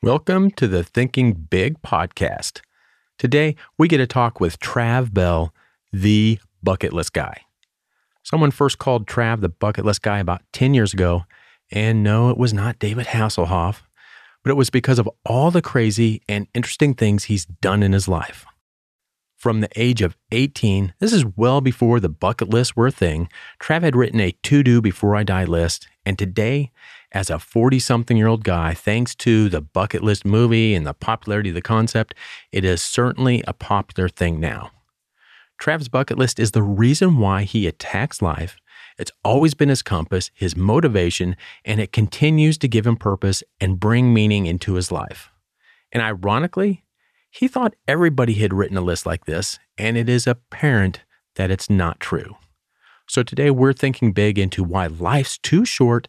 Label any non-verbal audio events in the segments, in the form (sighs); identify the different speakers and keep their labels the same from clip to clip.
Speaker 1: Welcome to the Thinking Big podcast. Today, we get to talk with Trav Bell, the bucket list guy. Someone first called Trav the bucket list guy about 10 years ago, and no, it was not David Hasselhoff, but it was because of all the crazy and interesting things he's done in his life. From the age of 18, this is well before the bucket lists were a thing, Trav had written a to do before I die list, and today as a 40 something year old guy, thanks to the bucket list movie and the popularity of the concept, it is certainly a popular thing now. Trav's bucket list is the reason why he attacks life. It's always been his compass, his motivation, and it continues to give him purpose and bring meaning into his life. And ironically, he thought everybody had written a list like this, and it is apparent that it's not true. So today we're thinking big into why life's too short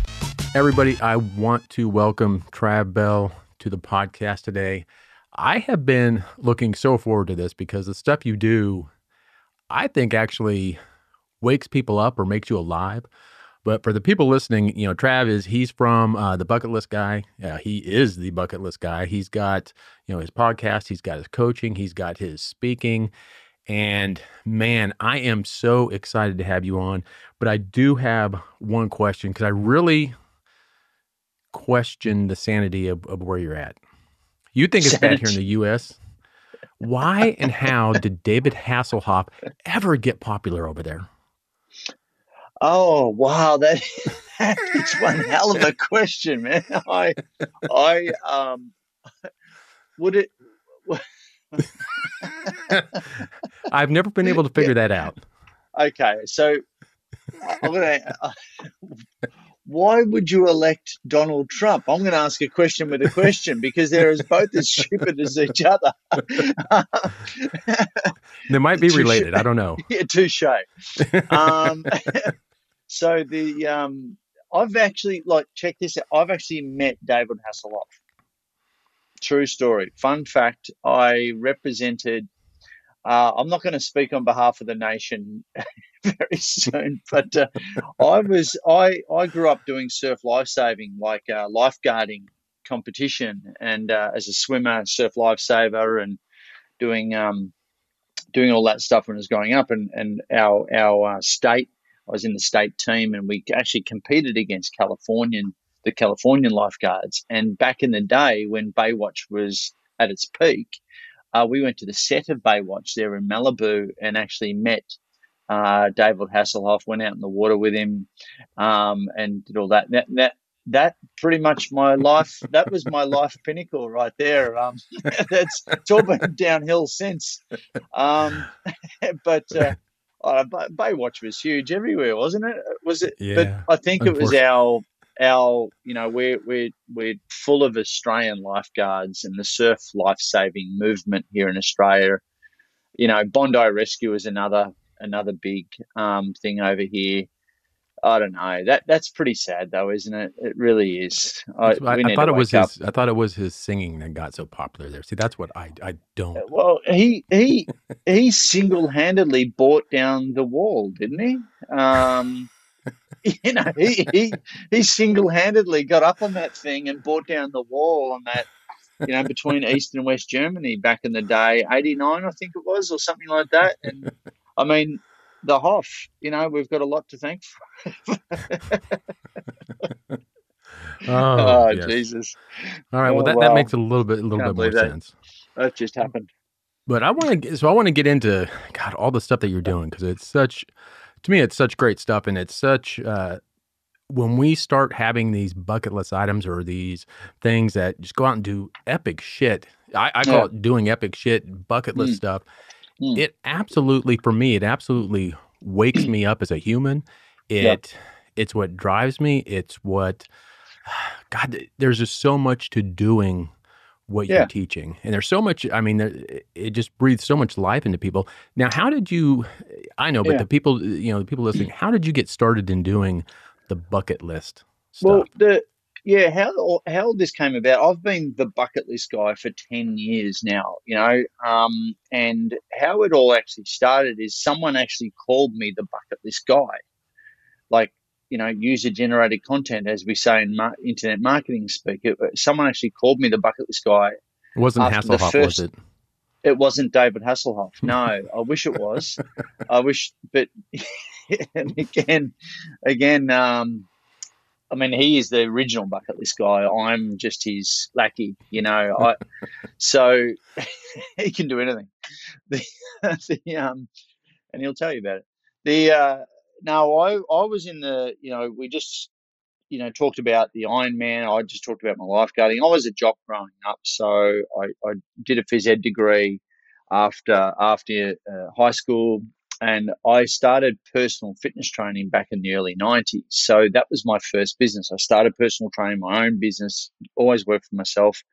Speaker 1: Everybody, I want to welcome Trav Bell to the podcast today. I have been looking so forward to this because the stuff you do, I think actually wakes people up or makes you alive. But for the people listening, you know, Trav is he's from uh, the Bucket List Guy. Yeah, he is the Bucket List Guy. He's got you know his podcast, he's got his coaching, he's got his speaking, and man, I am so excited to have you on. But I do have one question because I really question the sanity of, of where you're at. You think it's bad here in the U.S. Why and how did David Hasselhoff ever get popular over there?
Speaker 2: Oh wow, that, (laughs) that is one hell of a question, man. I, I, um, would it? (laughs)
Speaker 1: I've never been able to figure that out.
Speaker 2: Okay, so I'm gonna. Uh, why would you elect Donald Trump? I'm going to ask a question with a question because they're as both as stupid as each other.
Speaker 1: they might be (laughs) related. I don't know. (laughs)
Speaker 2: Yeah, touche. Um, (laughs) so the um, I've actually like check this out. I've actually met David Hasselhoff. True story. Fun fact: I represented. Uh, I'm not going to speak on behalf of the nation (laughs) very soon. But uh, I was I I grew up doing surf lifesaving, like uh, lifeguarding competition, and uh, as a swimmer, surf lifesaver, and doing um, doing all that stuff when I was growing up. And and our our uh, state, I was in the state team, and we actually competed against Californian the Californian lifeguards. And back in the day when Baywatch was at its peak. Uh, we went to the set of Baywatch there in Malibu and actually met uh, David Hasselhoff went out in the water with him um, and did all that. that. That that pretty much my life. That was my life pinnacle right there. Um, (laughs) that's it's all been downhill since. Um, (laughs) but uh, uh, Baywatch was huge everywhere, wasn't it? Was it?
Speaker 1: Yeah,
Speaker 2: but I think it was our our you know we're we're we're full of Australian lifeguards and the surf life saving movement here in Australia. You know, Bondi Rescue is another another big um, thing over here. I don't know. That that's pretty sad though, isn't it? It really is.
Speaker 1: I, I, I thought it was up. his. I thought it was his singing that got so popular there. See, that's what I I don't.
Speaker 2: Well, he he he single handedly brought down the wall, didn't he? Um, (laughs) you know, he he, he single handedly got up on that thing and brought down the wall on that. You know, between East and West Germany back in the day, eighty nine, I think it was, or something like that, and I mean, the Hoff, you know, we've got a lot to thank for. (laughs)
Speaker 1: oh,
Speaker 2: oh yes. Jesus!
Speaker 1: All right, well, oh, that, that makes a little bit a little Can't bit more that. sense.
Speaker 2: That just happened.
Speaker 1: But I want to, so I want to get into God all the stuff that you're doing because it's such, to me, it's such great stuff, and it's such. Uh, when we start having these bucket list items or these things that just go out and do epic shit, I, I call yeah. it doing epic shit, bucket list mm. stuff Mm. It absolutely, for me, it absolutely wakes me up as a human. It yep. it's what drives me. It's what (sighs) God. There's just so much to doing what
Speaker 2: Yeah.
Speaker 1: you're teaching. And there's so much, I mean, it just breathes so much life into people. Now, how did you, I know, but
Speaker 2: Yeah.
Speaker 1: the people, you know, the people listening, (clears throat) how did you get started in doing the bucket list stuff?
Speaker 2: Well, the yeah, how how this came about? I've been the bucket list guy for ten years now. You know, um, and how it all actually started is someone actually called me the bucket list guy, like you know, user generated content, as we say in mar- internet marketing speak. It, someone actually called me the bucket list guy.
Speaker 1: it wasn't Hasselhoff,
Speaker 2: first-
Speaker 1: was it?
Speaker 2: It wasn't David Hasselhoff. No, (laughs) I wish it was. I wish, but (laughs) and again, again, um, I mean, he is the original bucket list guy. I'm just his lackey, you know. I (laughs) so (laughs) he can do anything. (laughs) The, the um, and he'll tell you about it. The uh, no, I I was in the you know we just you know talked about the Ironman. I just talked about my lifeguarding. I was a jock growing up, so I, I did a phys ed degree after after uh, high school and I started personal fitness training back in the early 90s. So that was my first business. I started personal training, my own business, always worked for myself.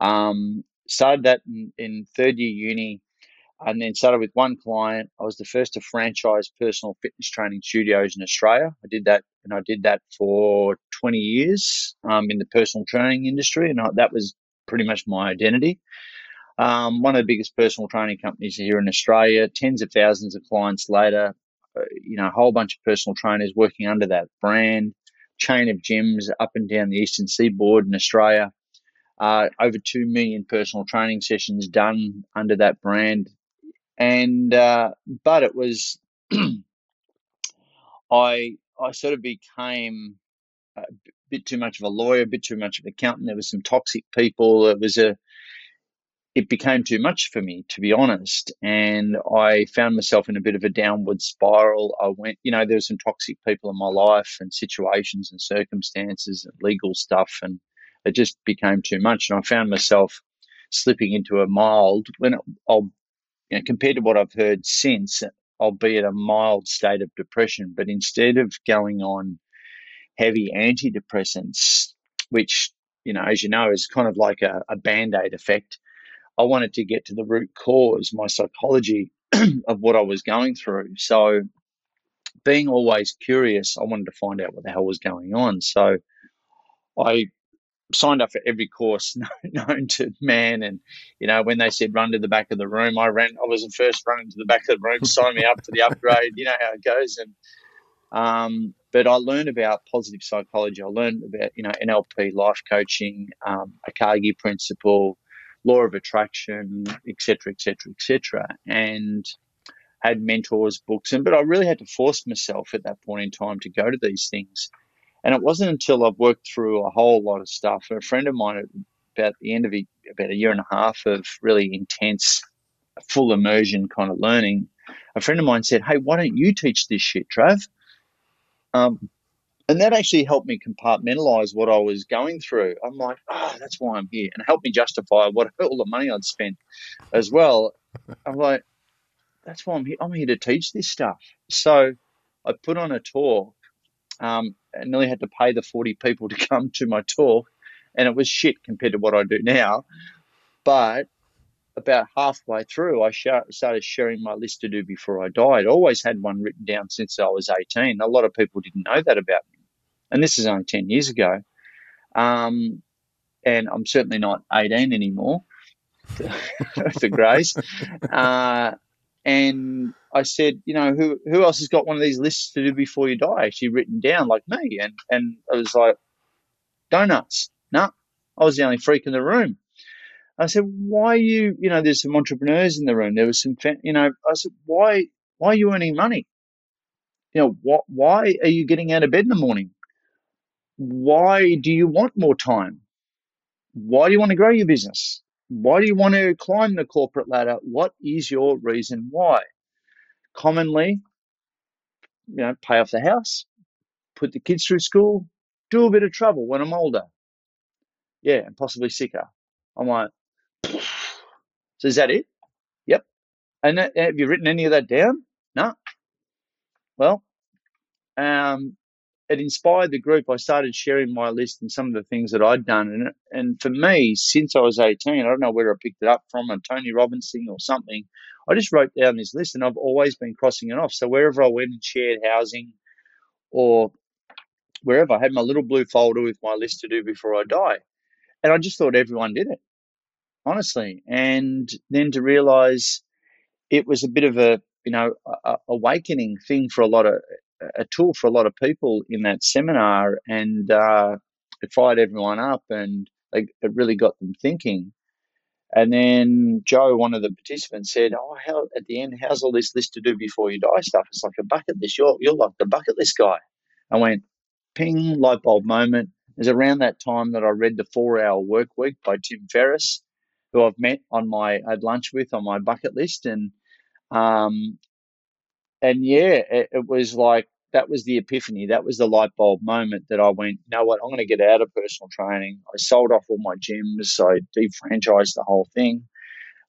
Speaker 2: Um, started that in, in third year uni and then started with one client. I was the first to franchise personal fitness training studios in Australia. I did that and I did that for 20 years um, in the personal training industry. And I, that was pretty much my identity um, one of the biggest personal training companies here in Australia, tens of thousands of clients later, uh, you know, a whole bunch of personal trainers working under that brand, chain of gyms up and down the eastern seaboard in Australia, uh, over 2 million personal training sessions done under that brand. And, uh, but it was, (clears throat) I, I sort of became a bit too much of a lawyer, a bit too much of an accountant. There was some toxic people. It was a, it became too much for me, to be honest. And I found myself in a bit of a downward spiral. I went, you know, there were some toxic people in my life and situations and circumstances and legal stuff. And it just became too much. And I found myself slipping into a mild, when I'll, you know, compared to what I've heard since, I'll be at a mild state of depression. But instead of going on heavy antidepressants, which, you know, as you know, is kind of like a, a band aid effect. I wanted to get to the root cause, my psychology (clears throat) of what I was going through. So, being always curious, I wanted to find out what the hell was going on. So, I signed up for every course (laughs) known to man. And, you know, when they said run to the back of the room, I ran, I was the first running to the back of the room, sign me up for the upgrade. You know how it goes. And, um, but I learned about positive psychology. I learned about, you know, NLP, life coaching, um, a Carnegie principle, law of attraction, etc., etc., etc., and had mentors, books, and but I really had to force myself at that point in time to go to these things. And it wasn't until I've worked through a whole lot of stuff. A friend of mine, at about the end of about a year and a half of really intense, full immersion kind of learning, a friend of mine said, "Hey, why don't you teach this shit, Trav?" Um, and that actually helped me compartmentalize what I was going through. I'm like, oh, that's why I'm here, and it helped me justify what (laughs) all the money I'd spent as well. (laughs) I'm like, that's why I'm here. I'm here to teach this stuff. So I put on a talk. Um, I nearly had to pay the 40 people (laughs) to come to my talk, and it was shit compared to what I do now. But about halfway through, I sh- started sharing my list to do before I died. I always had one written down since I was 18. A lot of people didn't know that about me. And this is only 10 years ago. Um, and I'm certainly not 18 anymore, (laughs) for grace. Uh, and I said, you know, who who else has got one of these lists to do before you die? Actually written down like me, and and I was like, donuts. No, I was the only freak in the room. I said, why are you? You know, there's some entrepreneurs in the room. There was some, you know. I said, why why are you earning money? You know, what? Why are you getting out of bed in the morning? Why do you want more time? Why do you want to grow your business? Why do you want to climb the corporate ladder? What is your reason why? Commonly, you know, pay off the house, put the kids through school, do a bit of travel when I'm older. Yeah, and possibly sicker. I'm like, so is that it? Yep. And that, have you written any of that down? No. Well, um, it inspired the group. I started sharing my list and some of the things that I'd done. And, and for me, since I was 18, I don't know where I picked it up from, a Tony Robbins thing or something. I just wrote down this list and I've always been crossing it off. So wherever I went and shared housing or wherever, I had my little blue folder with my list to do before I die. And I just thought everyone did it, honestly. And then to realize it was a bit of a, you know, a, awakening thing for a lot of a tool for a lot of people in that seminar, and uh, it fired everyone up, and it really got them thinking. And then Joe, one of the participants, said, "Oh, how at the end, how's all this list to do before you die stuff? It's like a bucket list. You're you're like the bucket list guy." I went, "Ping!" Light bulb moment. It was around that time that I read the Four Hour Work Week by Tim Ferriss, who I've met on my had lunch with on my bucket list, and um, and yeah, it, it, was like that was the epiphany. That was the light bulb moment that I went, you know what, I'm going to get out of personal training. I sold off all my gyms. I defranchised the whole thing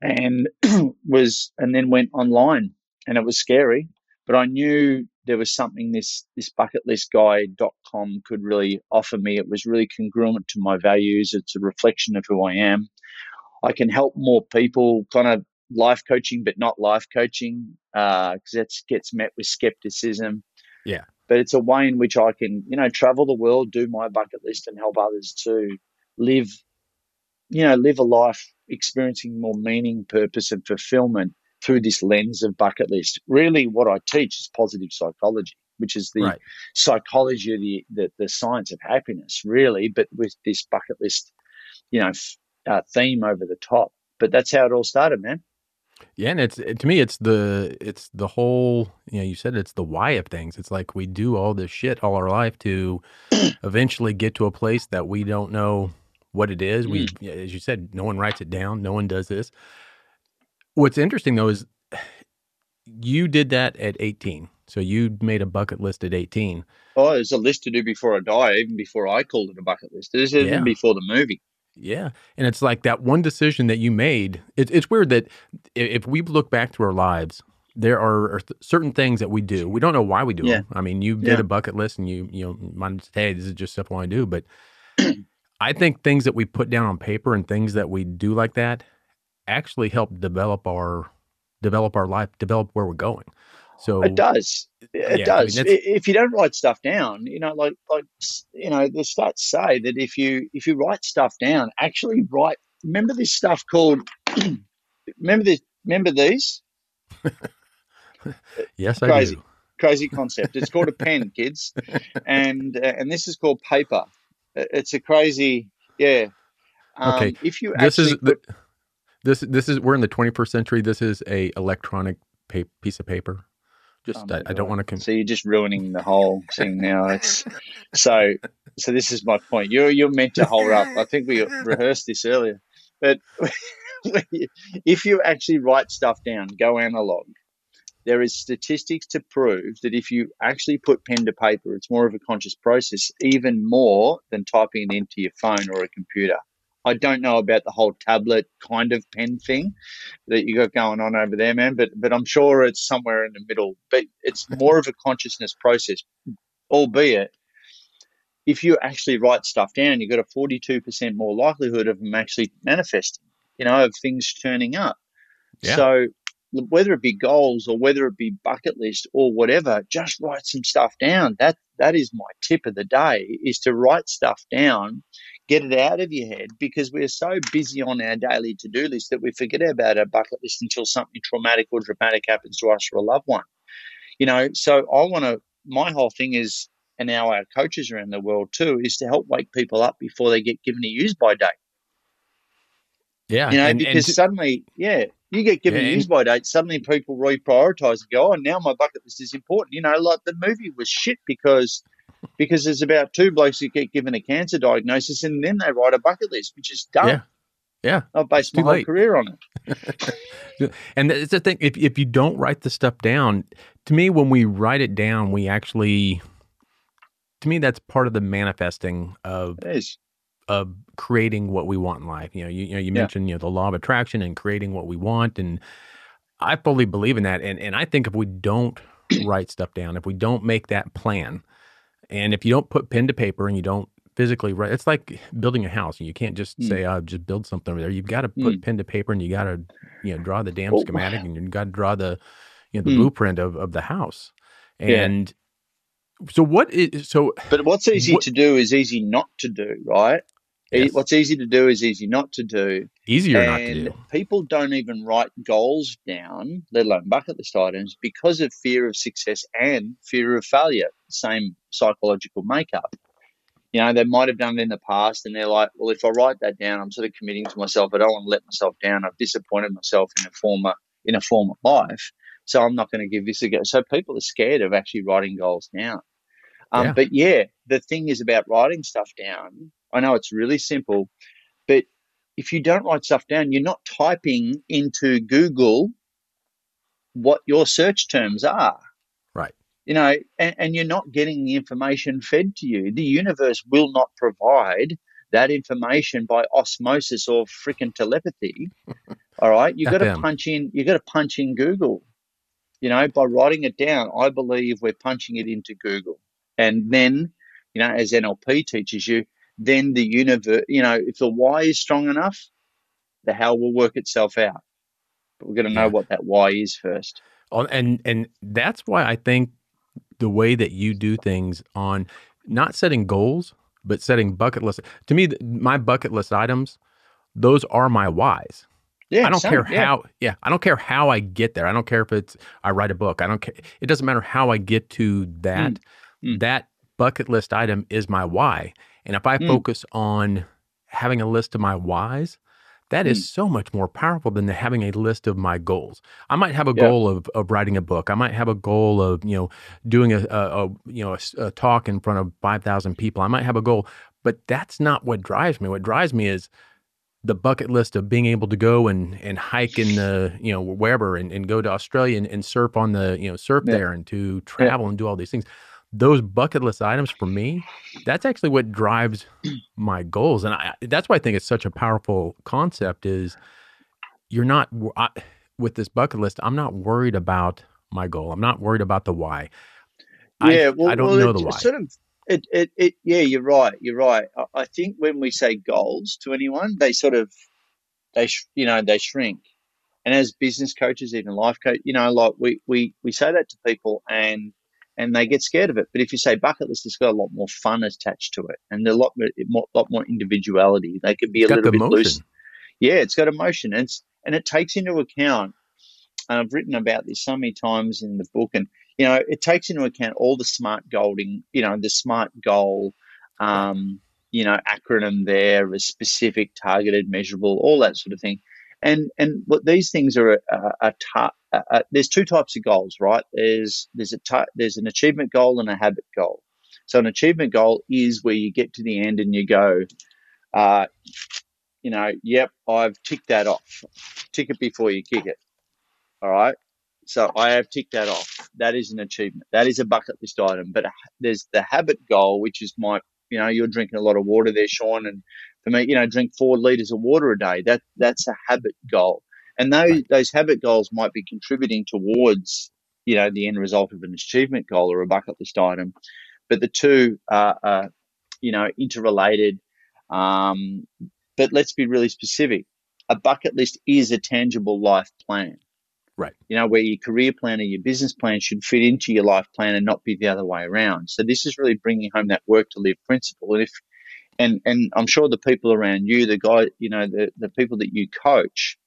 Speaker 2: and (clears throat) was, and then went online and it was scary, but I knew there was something this, this bucket list bucketlistguy.com could really offer me. It was really congruent to my values. It's a reflection of who I am. I can help more people kind of life coaching, but not life coaching, because uh, that gets met with skepticism.
Speaker 1: Yeah.
Speaker 2: But it's a way in which I can, you know, travel the world, do my bucket list, and help others to live, you know, live a life experiencing more meaning, purpose, and fulfillment through this lens of bucket list. Really, what I teach is positive psychology, which is the right. psychology of the, the, the science of happiness, really, but with this bucket list, you know, f- uh, theme over the top. But that's how it all started, man.
Speaker 1: Yeah, and it's to me, it's the it's the whole. You know, you said it's the why of things. It's like we do all this shit all our life to (clears throat) eventually get to a place that we don't know what it is. We, mm. as you said, no one writes it down. No one does this. What's interesting though is you did that at 18. So you made a bucket list at 18.
Speaker 2: Oh, there's a list to do before I die, even before I called it a bucket list. This is yeah. even before the movie.
Speaker 1: Yeah. And it's like that one decision that you made. It, it's weird that if we look back to our lives, there are certain things that we do. We don't know why we do yeah. them. I mean, you did yeah. a bucket list and you, you know, might hey, this is just stuff I want to do. But (clears throat) I think things that we put down on paper and things that we do like that actually help develop our develop our life, develop where we're going. So
Speaker 2: it does. It yeah, does. I mean, if you don't write stuff down, you know, like like you know, the stats say that if you if you write stuff down, actually write. Remember this stuff called. (clears throat) remember this. Remember these. (laughs)
Speaker 1: yes,
Speaker 2: crazy,
Speaker 1: I do.
Speaker 2: Crazy concept. It's called a pen, kids, (laughs) and uh, and this is called paper. It's a crazy, yeah.
Speaker 1: Um, okay. If you this is put, the, this this is we're in the 21st century. This is a electronic pa- piece of paper. Just, oh I, I, don't want to. Con-
Speaker 2: so you're just ruining the whole thing now. It's so. So this is my point. You're you're meant to hold up. I think we rehearsed this earlier, but (laughs) if you actually write stuff down, go analog. There is statistics to prove that if you actually put pen to paper, it's more of a conscious process, even more than typing it into your phone or a computer. I don't know about the whole tablet kind of pen thing that you got going on over there, man. But but I'm sure it's somewhere in the middle. But it's (laughs) more of a consciousness process, albeit if you actually write stuff down, you've got a 42% more likelihood of them actually manifesting. You know, of things turning up. Yeah. So whether it be goals or whether it be bucket list or whatever, just write some stuff down. That that is my tip of the day is to write stuff down, get it out of your head because we're so busy on our daily to-do list that we forget about our bucket list until something traumatic or dramatic happens to us or a loved one. You know, so I want to my whole thing is and now our coaches around the world too is to help wake people up before they get given a use by date.
Speaker 1: Yeah.
Speaker 2: You know, and, because and suddenly, yeah, you get given yeah. use by date, suddenly people reprioritize and go, oh, now my bucket list is important. You know, like the movie was shit because because there's about two blokes who get given a cancer diagnosis and then they write a bucket list, which is dumb.
Speaker 1: Yeah. Yeah.
Speaker 2: I've based my whole career on
Speaker 1: it. (laughs) and it's the thing, if, if you don't write the stuff down, to me, when we write it down, we actually, to me, that's part of the manifesting of of creating what we want in life. You know, you, you know, you yeah. mentioned you know the law of attraction and creating what we want, and I fully believe in that. And and I think if we don't (clears throat) write stuff down, if we don't make that plan, And if you don't put pen to paper and you don't physically write, it's like building a house. And you can't just
Speaker 2: Mm.
Speaker 1: say, "I'll just build something over there." You've got to put
Speaker 2: Mm.
Speaker 1: pen to paper, and you got to, you know, draw the damn
Speaker 2: Well,
Speaker 1: schematic, and you got to draw the, you know, the
Speaker 2: Mm.
Speaker 1: blueprint of of the house.
Speaker 2: Yeah.
Speaker 1: And so, what is so?
Speaker 2: But what's easy
Speaker 1: What-
Speaker 2: to do is easy not to do, right?
Speaker 1: Yes.
Speaker 2: What's easy to do is easy not to do.
Speaker 1: Easier not to do.
Speaker 2: people don't even write goals down, let alone bucket list items, because of fear of success and fear of failure. Same psychological makeup. You know, they might have done it in the past and they're like, well, if I write that down, I'm sort of committing to myself. I don't want to let myself down. I've disappointed myself in a former in a former life. So I'm not going to give this a go. So people are scared of actually writing goals down. Um,
Speaker 1: Yeah.
Speaker 2: But yeah, the thing is about writing stuff down. I know it's really simple, if you don't write stuff down, you're not typing into Google what your search terms are.
Speaker 1: Right.
Speaker 2: You know, and, and you're not getting the information fed to you. The universe will not provide that information by osmosis or freaking telepathy. (laughs) All right. You've got to punch in, you've got to punch in Google. You know, by writing it down, I believe we're punching it into Google. And then, you know, as NLP teaches you, then the universe, you know, if the why is strong enough, the how will work itself out. But we've got to know
Speaker 1: Yeah.
Speaker 2: what that why is first.
Speaker 1: Oh, and and that's why I think the way that you do things on not setting goals but setting bucket list to me my bucket list items those are my whys
Speaker 2: Yeah.
Speaker 1: i don't
Speaker 2: same,
Speaker 1: care
Speaker 2: yeah.
Speaker 1: how yeah i don't care how i get there i don't care if it's i write a book i don't care it doesn't matter how i get to that
Speaker 2: Mm.
Speaker 1: that bucket list item is my why and if i
Speaker 2: Mm.
Speaker 1: focus on having a list of my whys that is
Speaker 2: Mm.
Speaker 1: so much more powerful than having a list of my goals. I might have a
Speaker 2: Yeah.
Speaker 1: goal of, of writing a book. I might have a goal of you know doing a, a, a you know a a, talk in front of five thousand people. I might have a goal, but that's not what drives me. What drives me is the bucket list of being able to go and, and hike in the you know wherever and, and go to Australia and, and surf on the you know surf
Speaker 2: Yeah.
Speaker 1: there and to travel and do all these things. Those bucket list items for me, that's actually what drives (clears throat) my goals, and I, that's why I think it's such a powerful concept. Is you're not I, with this bucket list. I'm not worried about my goal. I'm not worried about the why. I-
Speaker 2: Yeah, well,
Speaker 1: I don't
Speaker 2: well,
Speaker 1: know the why.
Speaker 2: Sort of, it, it, it, yeah, you're right. You're right. I, I think when we say goals to anyone, they sort of, they, sh- you know, they shrink. And as business coaches, even life coach, you know, like we, we, we say that to people and, and they get scared of it. But if you say bucket list, it's got a lot more fun attached to it and a lot more, lot more individuality. They could be
Speaker 1: It's
Speaker 2: a little bit
Speaker 1: motion.
Speaker 2: loose. Yeah, it's got emotion and it's, and it takes into account, and I've written about this so many times in the book and, you know, it takes into account all the smart golding, you know, the smart goal, um, you know, acronym there, a specific, targeted, measurable, all that sort of thing. And and what these things are, a, a, ta- a, a, there's two types of goals, right? There's there's a ta- there's an achievement goal and a habit goal. So an achievement goal is where you get to the end and you go, uh, you know, yep, I've ticked that off. Tick it before you kick it. All right. So I have ticked that off. That is an achievement. That is a bucket list item. But there's the habit goal, which is my, you know, you're drinking a lot of water there, Sean, and for me, you know, drink four liters of water a day. That that's a habit goal, and those
Speaker 1: Right.
Speaker 2: those habit goals might be contributing towards, you know, the end result of an achievement goal or a bucket list item. But the two are, are you know, interrelated. Um, but let's be really specific. A bucket list is a tangible life plan
Speaker 1: Right.
Speaker 2: you know, where your career plan or your business plan should fit into your life plan and not be the other way around. So this is really bringing home that work to live principle. And if, and, and I'm sure the people around you, the guy, you know, the, the people that you coach,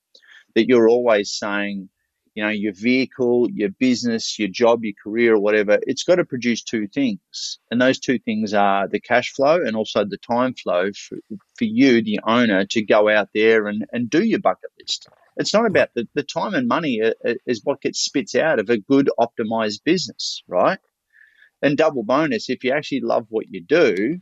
Speaker 2: that you're always saying, you know, your vehicle, your business, your job, your career, or whatever, it's got to produce two things. And those two things are the cash flow and also the time flow for, for you, the owner, to go out there and, and do your bucket list. It's not about the, the time and money uh, uh, is what gets spits out of a good optimized business, right? And double bonus, if you actually love what you do,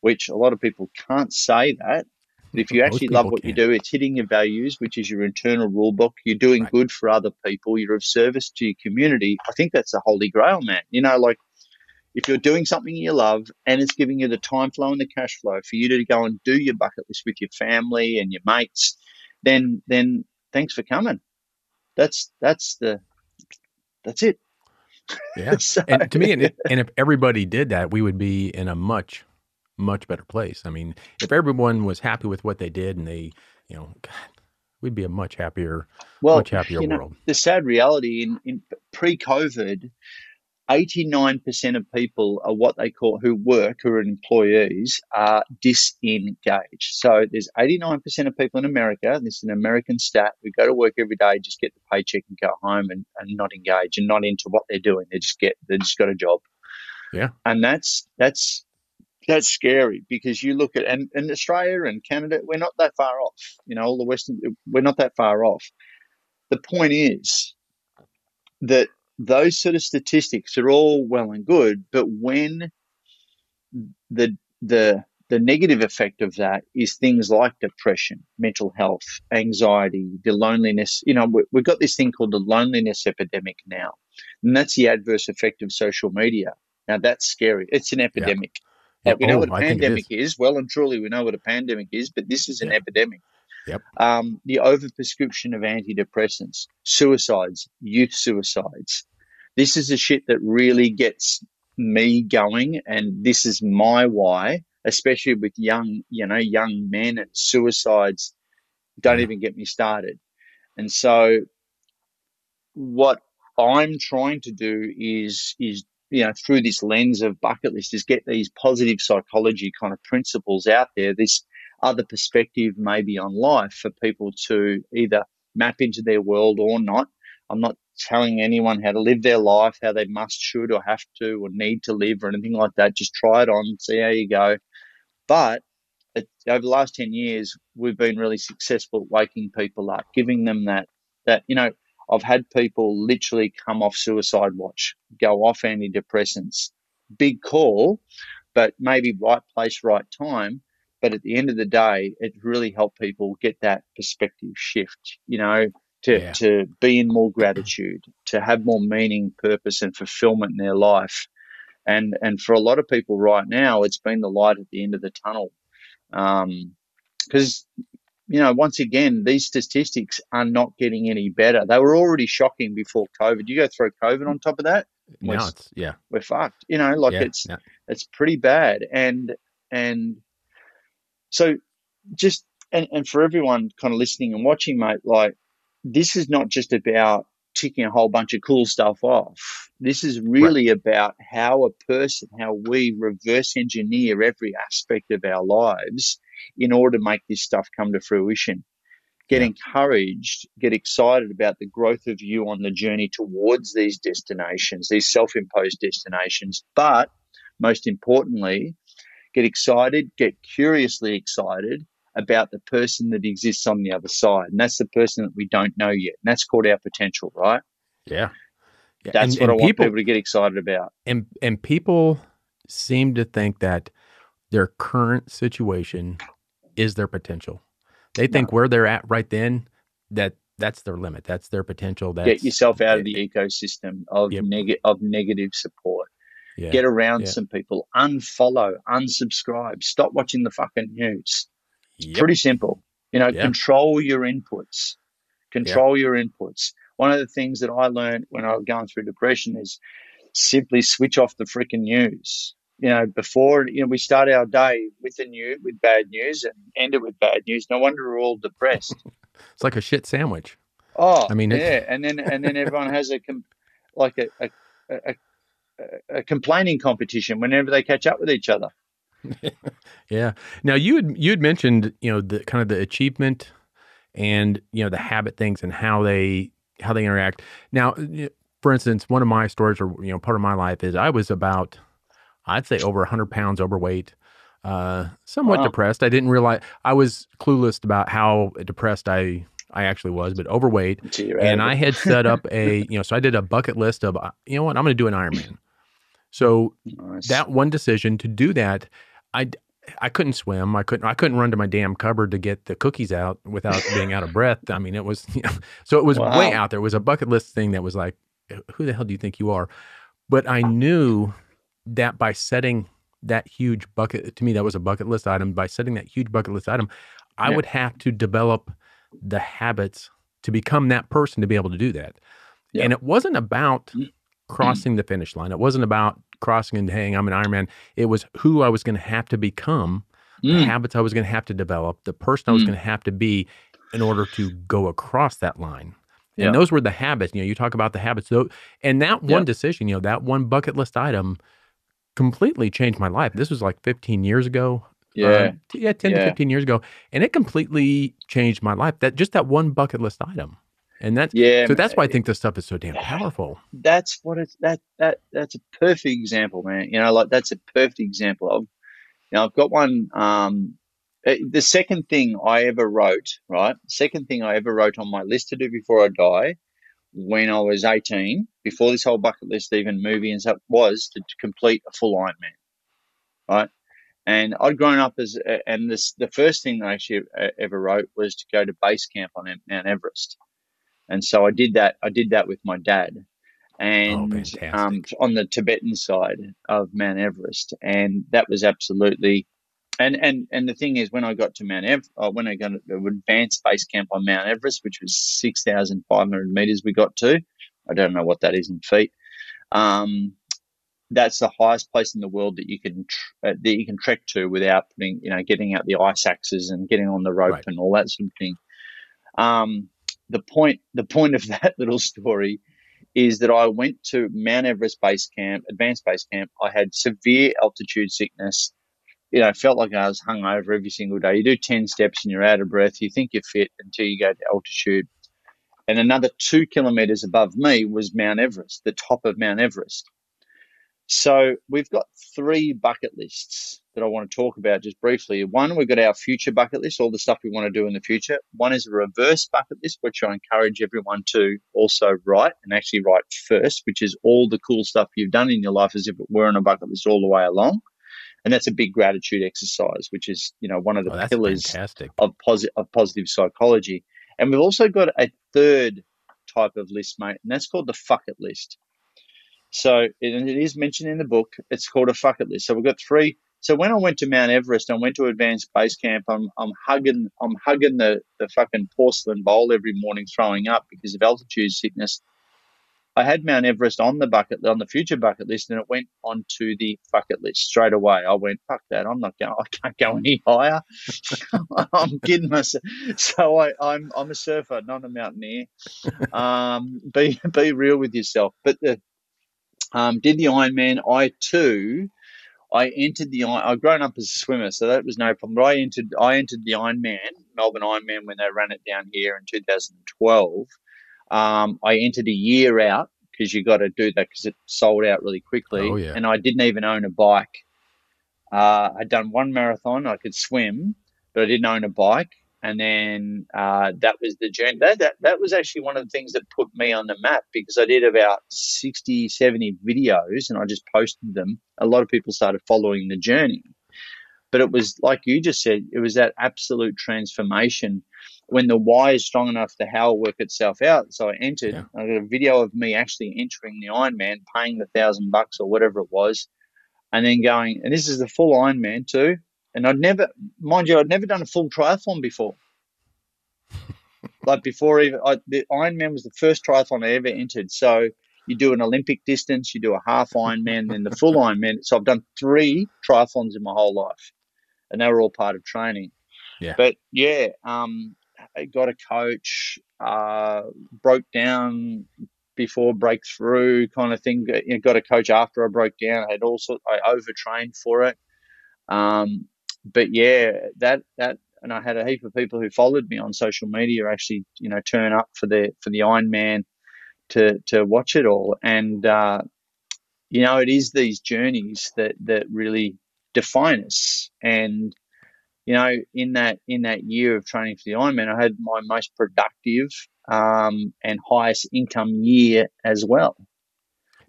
Speaker 2: which a lot of people can't say that, but if you actually love what you
Speaker 1: can't.
Speaker 2: do, it's hitting your values, which is your internal rule book. You're doing
Speaker 1: Right.
Speaker 2: good for other people. You're of service to your community. I think that's the holy grail, man. You know, like if you're doing something you love and it's giving you the time flow and the cash flow for you to go and do your bucket list with your family and your mates, then then thanks for coming. That's that's the that's it.
Speaker 1: Yeah. (laughs)
Speaker 2: So-
Speaker 1: and to me, and, and if everybody did that, we would be in a much, much better place. I mean, if everyone was happy with what they did and they, you know, God, we'd be a much happier,
Speaker 2: well,
Speaker 1: much happier
Speaker 2: you know,
Speaker 1: world.
Speaker 2: the sad reality in, in pre-COVID, 89% of people are what they call who work, who are employees, are disengaged. So there's 89% of people in America, and this is an American stat, who go to work every day, just get the paycheck and go home and, and not engage and not into what they're doing. They just get they just got a job.
Speaker 1: Yeah.
Speaker 2: And that's that's that's scary because you look at and, and Australia and Canada, we're not that far off. You know, all the Western we're not that far off. The point is that those sort of statistics are all well and good, but when the the the negative effect of that is things like depression, mental health, anxiety, the loneliness. You know, we, we've got this thing called the loneliness epidemic now, and that's the adverse effect of social media. Now that's scary. It's an epidemic. Like, we know
Speaker 1: Oh,
Speaker 2: what a
Speaker 1: I
Speaker 2: pandemic is. Well and truly, we know what a pandemic is, but this is an
Speaker 1: Yeah.
Speaker 2: epidemic.
Speaker 1: Yep.
Speaker 2: Um, the overprescription of antidepressants, suicides, youth suicides. This is the shit that really gets me going, and this is my why, especially with young, you know, young men and suicides. Don't
Speaker 1: Yeah.
Speaker 2: even get me started. And so, what I'm trying to do is is you know through this lens of bucket list is get these positive psychology kind of principles out there. This other perspective maybe on life for people to either map into their world or not. I'm not telling anyone how to live their life, how they must, should, or have to, or need to live, or anything like that. Just try it on, see how you go. But over the last 10 years, we've been really successful at waking people up, giving them that, that, you know, I've had people literally come off suicide watch, go off antidepressants. Big call, but maybe right place, right time. But at the end of the day, it really helped people get that perspective shift, you know, to,
Speaker 1: Yeah.
Speaker 2: to be in more gratitude, to have more meaning, purpose, and fulfillment in their life. And, and for a lot of people right now, it's been the light at the end of the tunnel. Um, because, you know, once again, these statistics are not getting any better. They were already shocking before COVID. You go throw COVID on top of that, was-
Speaker 1: it's, yeah.
Speaker 2: we're fucked. You know, like
Speaker 1: yeah,
Speaker 2: it's
Speaker 1: yeah.
Speaker 2: it's pretty bad. And and so just and, and for everyone kind of listening and watching, mate, like this is not just about ticking a whole bunch of cool stuff off. This is really about how a person, how we reverse engineer every aspect of our lives in order to make this stuff come to fruition. Get
Speaker 1: Yeah.
Speaker 2: encouraged, get excited about the growth of you on the journey towards these destinations, these self imposed destinations. But most importantly, get excited, get curiously excited about the person that exists on the other side. And that's the person that we don't know yet. And that's called our potential, right?
Speaker 1: Yeah. Yeah.
Speaker 2: That's
Speaker 1: and,
Speaker 2: what
Speaker 1: and
Speaker 2: I want
Speaker 1: people,
Speaker 2: people to get excited about.
Speaker 1: and and people seem to think that their current situation is their potential. They think where they're at right then that that's their limit. That's their potential. That's
Speaker 2: get yourself out of the ecosystem of
Speaker 1: Yep.
Speaker 2: neg- of negative support.
Speaker 1: yeah.
Speaker 2: Get around
Speaker 1: yeah.
Speaker 2: some people. Unfollow, unsubscribe. Stop watching the fucking news.
Speaker 1: Yep.
Speaker 2: Pretty simple. You know,
Speaker 1: Yeah.
Speaker 2: control your inputs. Control your inputs. One of the things that I learned when I was going through depression is simply switch off the freaking news. You know, before you know, we start our day with the news with bad news and end it with bad news. No wonder we're all depressed. (laughs)
Speaker 1: It's like a shit sandwich.
Speaker 2: Oh,
Speaker 1: I mean, it-
Speaker 2: yeah, and then and then everyone has a com- like a a, a a a complaining competition whenever they catch up with each other. (laughs)
Speaker 1: Yeah. Now you had you had mentioned you know the kind of the achievement and you know the habit things and how they how they interact. Now, for instance, one of my stories or you know part of my life is I was about I'd say over hundred pounds overweight, uh, somewhat
Speaker 2: Wow.
Speaker 1: depressed. I didn't realize I was clueless about how depressed I I actually was, but overweight.
Speaker 2: Until you're
Speaker 1: and I had set up a (laughs) you know so I did a bucket list of uh, you know what I'm going to do an Ironman. So.
Speaker 2: Nice.
Speaker 1: that one decision to do that, I I couldn't swim. I couldn't I couldn't run to my damn cupboard to get the cookies out without being out of (laughs) breath. I mean, it was (laughs) you know, so it was
Speaker 2: Wow.
Speaker 1: way out there. It was a bucket list thing that was like, who the hell do you think you are? But I knew that by setting that huge bucket to me that was a bucket list item. By setting that huge bucket list item, I
Speaker 2: Yeah.
Speaker 1: would have to develop the habits to become that person to be able to do that.
Speaker 2: Yeah.
Speaker 1: And it wasn't about
Speaker 2: Mm.
Speaker 1: crossing the finish line. It wasn't about crossing and hey, I'm an Ironman. It was who I was going to have to become, the
Speaker 2: Mm.
Speaker 1: habits I was going to have to develop, the person I was
Speaker 2: Mm.
Speaker 1: going to have to be in order to go across that line. And
Speaker 2: Yeah.
Speaker 1: those were the habits. You know, you talk about the habits. Though, and that one decision, you know, that one bucket list item completely changed my life. This was like 15 years ago.
Speaker 2: Yeah.
Speaker 1: Uh, yeah, 10 to 15 years ago. And it completely changed my life. That just that one bucket list item. And that's
Speaker 2: yeah.
Speaker 1: so that's why I think this stuff is so damn (sighs) powerful.
Speaker 2: that's what it's that that that's a perfect example, man. You know, like that's a perfect example of. You know, I've got one. Um, eh, the second thing I ever wrote, right? Second thing I ever wrote on my list to do before I die, when I was eighteen, before this whole bucket list even movie and stuff, was to, complete a full Ironman, right? And I'd grown up as, and this the first thing I actually ever wrote was to go to base camp on Mount Everest, and so I did that. I did that with my dad and um, on the Tibetan side of Mount Everest, and that was absolutely. And and and the thing is, when I got to Mount Everest, uh, when I got to advanced base camp on Mount Everest, which was six thousand five hundred meters, we got to. I don't know what that is in feet. Um, that's the highest place in the world that you can tr- uh, that you can trek to without putting, you know, getting out the ice axes and getting on the rope
Speaker 1: Right.
Speaker 2: and all that sort of thing. Um, the point the point of (laughs) that little story is that I went to Mount Everest base camp, advanced base camp. I had severe altitude sickness. You know, felt like I was hungover every single day. You do 10 steps and you're out of breath. You think you're fit until you go to altitude. And another two kilometers above me was Mount Everest, the top of Mount Everest. So we've got three bucket lists that I want to talk about just briefly. One, we've got our future bucket list, all the stuff we want to do in the future. One is a reverse bucket list, which I encourage everyone to also write and actually write first, which is all the cool stuff you've done in your life as if it were on a bucket list all the way along. And that's a big gratitude exercise, which is, you know, one of the
Speaker 1: Oh,
Speaker 2: pillars
Speaker 1: fantastic.
Speaker 2: of, posi- of positive psychology. And we've also got a third type of list, mate, and that's called the fuck it list. So, and it is mentioned in the book. It's called a fuck it list. So we've got three. So when I went to Mount Everest, I went to advanced base camp. I'm, I'm hugging, I'm hugging the, the fucking porcelain bowl every morning, throwing up because of altitude sickness. I had Mount Everest on the bucket, on the future bucket list, and it went onto the bucket list straight away. I went, fuck that. I'm not going, (laughs) I can't go any higher. (laughs) I'm kidding myself. So I, I'm, I'm a surfer, not a mountaineer. (laughs) Um, be, be real with yourself. But the, um, did the Ironman. I too, I entered the. I I've grown up as a swimmer, so that was no problem. But I entered. I entered the Ironman, Melbourne Ironman, when they ran it down here in 2012. Um, I entered a year out because you got to do that because it sold out really quickly.
Speaker 1: Oh, yeah.
Speaker 2: And I didn't even own a bike. Uh, I'd done one marathon. I could swim, but I didn't own a bike. And then uh, that was the journey. That, that, that was actually one of the things that put me on the map because I did about 60, 70 videos and I just posted them. A lot of people started following the journey. But it was like you just said, it was that absolute transformation when the why is strong enough, the how will work itself out. So I entered.
Speaker 1: Yeah.
Speaker 2: I got a video of me actually entering the Ironman, paying the thousand bucks or whatever it was, and then going. And this is the full Ironman too. And I'd never, mind you, I'd never done a full triathlon before. (laughs) like before, even I, the Ironman was the first triathlon I ever entered. So you do an Olympic distance, you do a half Ironman, then the full Ironman. So I've done three triathlons in my whole life, and they were all part of training.
Speaker 1: Yeah.
Speaker 2: But yeah, um, got a coach, uh, broke down before breakthrough kind of thing. Got- a coach after I broke down. I had also I overtrained for it. Um, but yeah, that that and I had a heap of people who followed me on social media actually, you know, turn up for the for the Ironman to to watch it all. And uh, you know, it is these journeys that that really define us. And you know, in that in that year of training for the Ironman, I had my most productive um, and highest income year as well.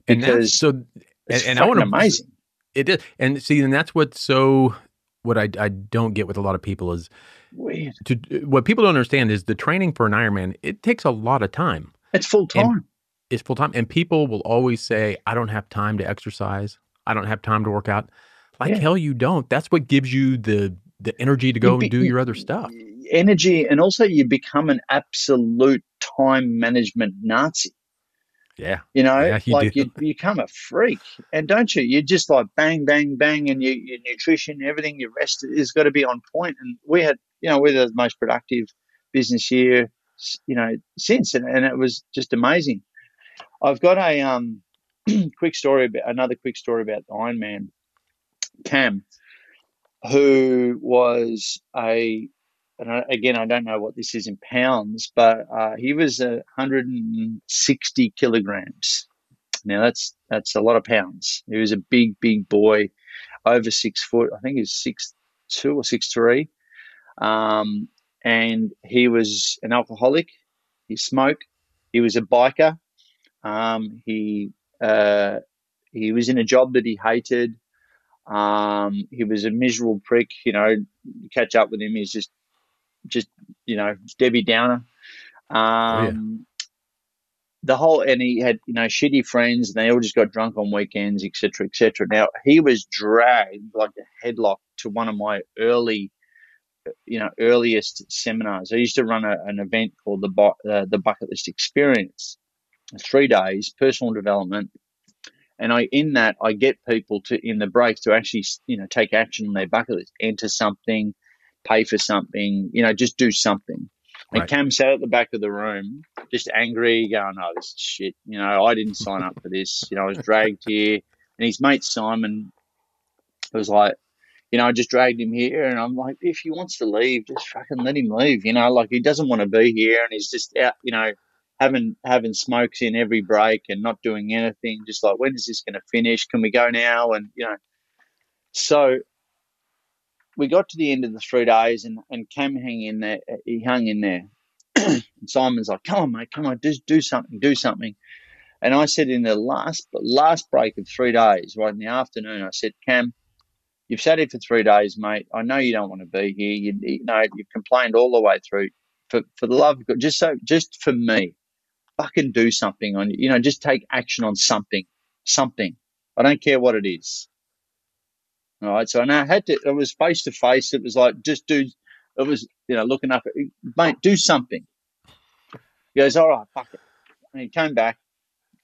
Speaker 1: And
Speaker 2: Because
Speaker 1: so
Speaker 2: It's
Speaker 1: and I wanna-
Speaker 2: fucking amazing.
Speaker 1: it is. And see, and that's what's so what I I don't get with a lot of people is
Speaker 2: Weird.
Speaker 1: to what people don't understand is the training for an Ironman, it takes a lot of time.
Speaker 2: It's full time.
Speaker 1: It's full time. And people will always say, I don't have time to exercise. I don't have time to work out. Like
Speaker 2: Yeah.
Speaker 1: hell you don't. That's what gives you the the energy to go
Speaker 2: be-
Speaker 1: and do your other stuff.
Speaker 2: Energy, and also you become an absolute time management Nazi.
Speaker 1: Yeah.
Speaker 2: You know,
Speaker 1: Yeah, you
Speaker 2: like
Speaker 1: do.
Speaker 2: you, you become a freak, and don't you? You just like bang, bang, bang, and you, your nutrition, everything, your rest is got to be on point. And we had, you know, we're the most productive business year, you know, since, and, and it was just amazing. I've got a um, (clears throat) quick story about another quick story about Ironman. Cam, who was a, and again, I don't know what this is in pounds, but uh, he was a 160 kilograms. Now that's that's a lot of pounds. He was a big, big boy, over six foot. I think he was six two or six three, um, and he was an alcoholic. He smoked. He was a biker. Um, he uh, he was in a job that he hated. Um, he was a miserable prick. You know, catch up with him, he's just just you know Debbie Downer. Um, the whole and he had you know shitty friends and they all just got drunk on weekends etc etc now he was dragged like a headlock to one of my early you know earliest seminars i used to run a, an event called the uh, the bucket list experience three days personal development and i in that i get people to in the breaks to actually you know take action on their bucket list enter something pay for something you know just do something and Cam sat at the back of the room, just angry, going, "Oh, this is shit." You know, I didn't (laughs) sign up for this. You know, I was dragged here, and his mate Simon was like, "You know, I just dragged him here," and I'm like, "If he wants to leave, just fucking let him leave." You know, like he doesn't want to be here, and he's just out. You know, having having smokes in every break and not doing anything. Just like, when is this going to finish? Can we go now? And you know, so we got to the end of the three days and, and Cam hung in there. He hung in there. (clears throat) and Simon's like, come on, mate, come on, just do something, do something. And I said in the last last break of three days, right in the afternoon, I said, Cam, you've sat here for three days, mate. I know you don't want to be here. You, you know, you've complained all the way through. For for the love of God, just so just for me, fucking do something on you you know, just take action on something. Something. I don't care what it is. All right. So and I had to, it was face to face. It was like, just do, it was, you know, looking up mate, do something. He goes, all right, fuck it. And he came back.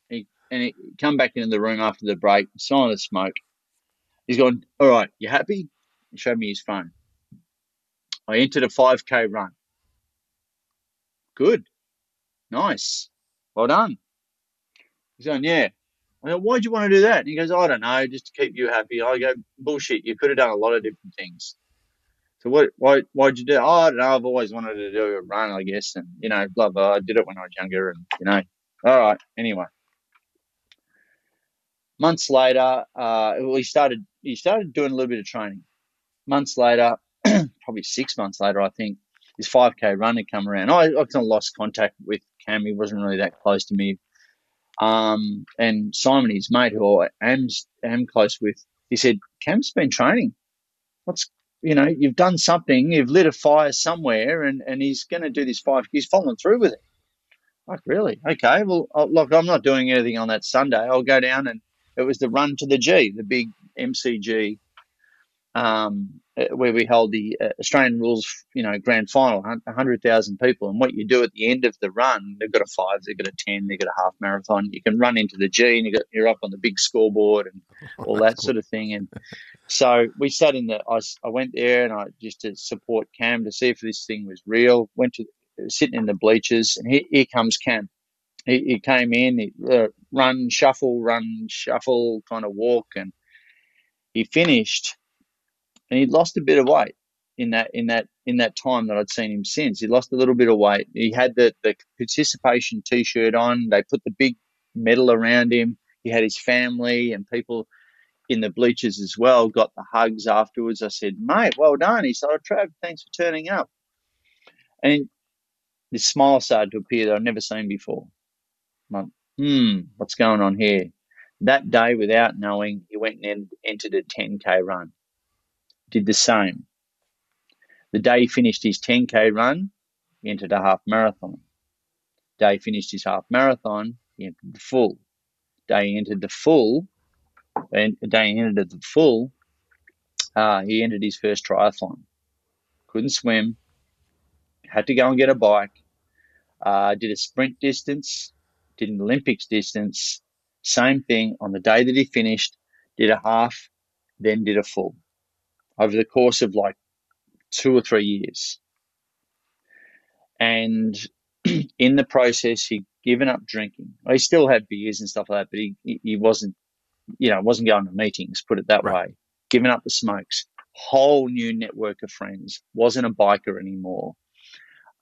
Speaker 2: He, and he come back into the room after the break, saw the smoke. He's gone, all right, you happy? He showed me his phone. I entered a 5K run. Good. Nice. Well done. He's going, yeah. I go, why'd you want to do that? And he goes, I don't know, just to keep you happy. I go, bullshit. You could have done a lot of different things. So what? Why? Why'd you do? Oh, I don't know. I've always wanted to do a run, I guess, and you know, blah blah. I did it when I was younger, and you know, all right. Anyway, months later, uh, well, he started. He started doing a little bit of training. Months later, (clears throat) probably six months later, I think his 5k run had come around. I, I kind of lost contact with Cam. He wasn't really that close to me. Um, and Simon, his mate, who I am, am close with, he said, Cam's been training. What's, you know, you've done something, you've lit a fire somewhere, and, and he's going to do this five. He's following through with it. Like, really? Okay. Well, oh, look, I'm not doing anything on that Sunday. I'll go down and it was the run to the G, the big MCG, um, where we held the uh, Australian rules, you know, grand final, 100,000 people. And what you do at the end of the run, they've got a five, they've got a 10, they've got a half marathon. You can run into the G and you got, you're up on the big scoreboard and (laughs) all that sort of thing. And so we sat in the, I went there and I just to support Cam to see if this thing was real. Went to, sitting in the bleachers and here, here comes Cam. He, he came in, he, uh, run, shuffle, run, shuffle, kind of walk. And he finished and he'd lost a bit of weight in that in that in that time that I'd seen him since. He lost a little bit of weight. He had the the participation T-shirt on. They put the big medal around him. He had his family and people in the bleachers as well. Got the hugs afterwards. I said, "Mate, well done." He said, "Oh, Trav, thanks for turning up." And this smile started to appear that I'd never seen before. I'm like, hmm, what's going on here? That day, without knowing, he went and entered a 10k run did the same. The day he finished his 10k run, he entered a half marathon. Day he finished his half marathon, he entered the full. Day entered the full, and day he entered the full, uh, he entered his first triathlon. Couldn't swim, had to go and get a bike. Uh, did a sprint distance, did an Olympics distance, same thing on the day that he finished, did a half, then did a full over the course of like two or three years. And (clears throat) in the process, he'd given up drinking. He still had beers and stuff like that, but he, he wasn't, you know, wasn't going to meetings, put it that right. way. Given up the smokes. Whole new network of friends. Wasn't a biker anymore.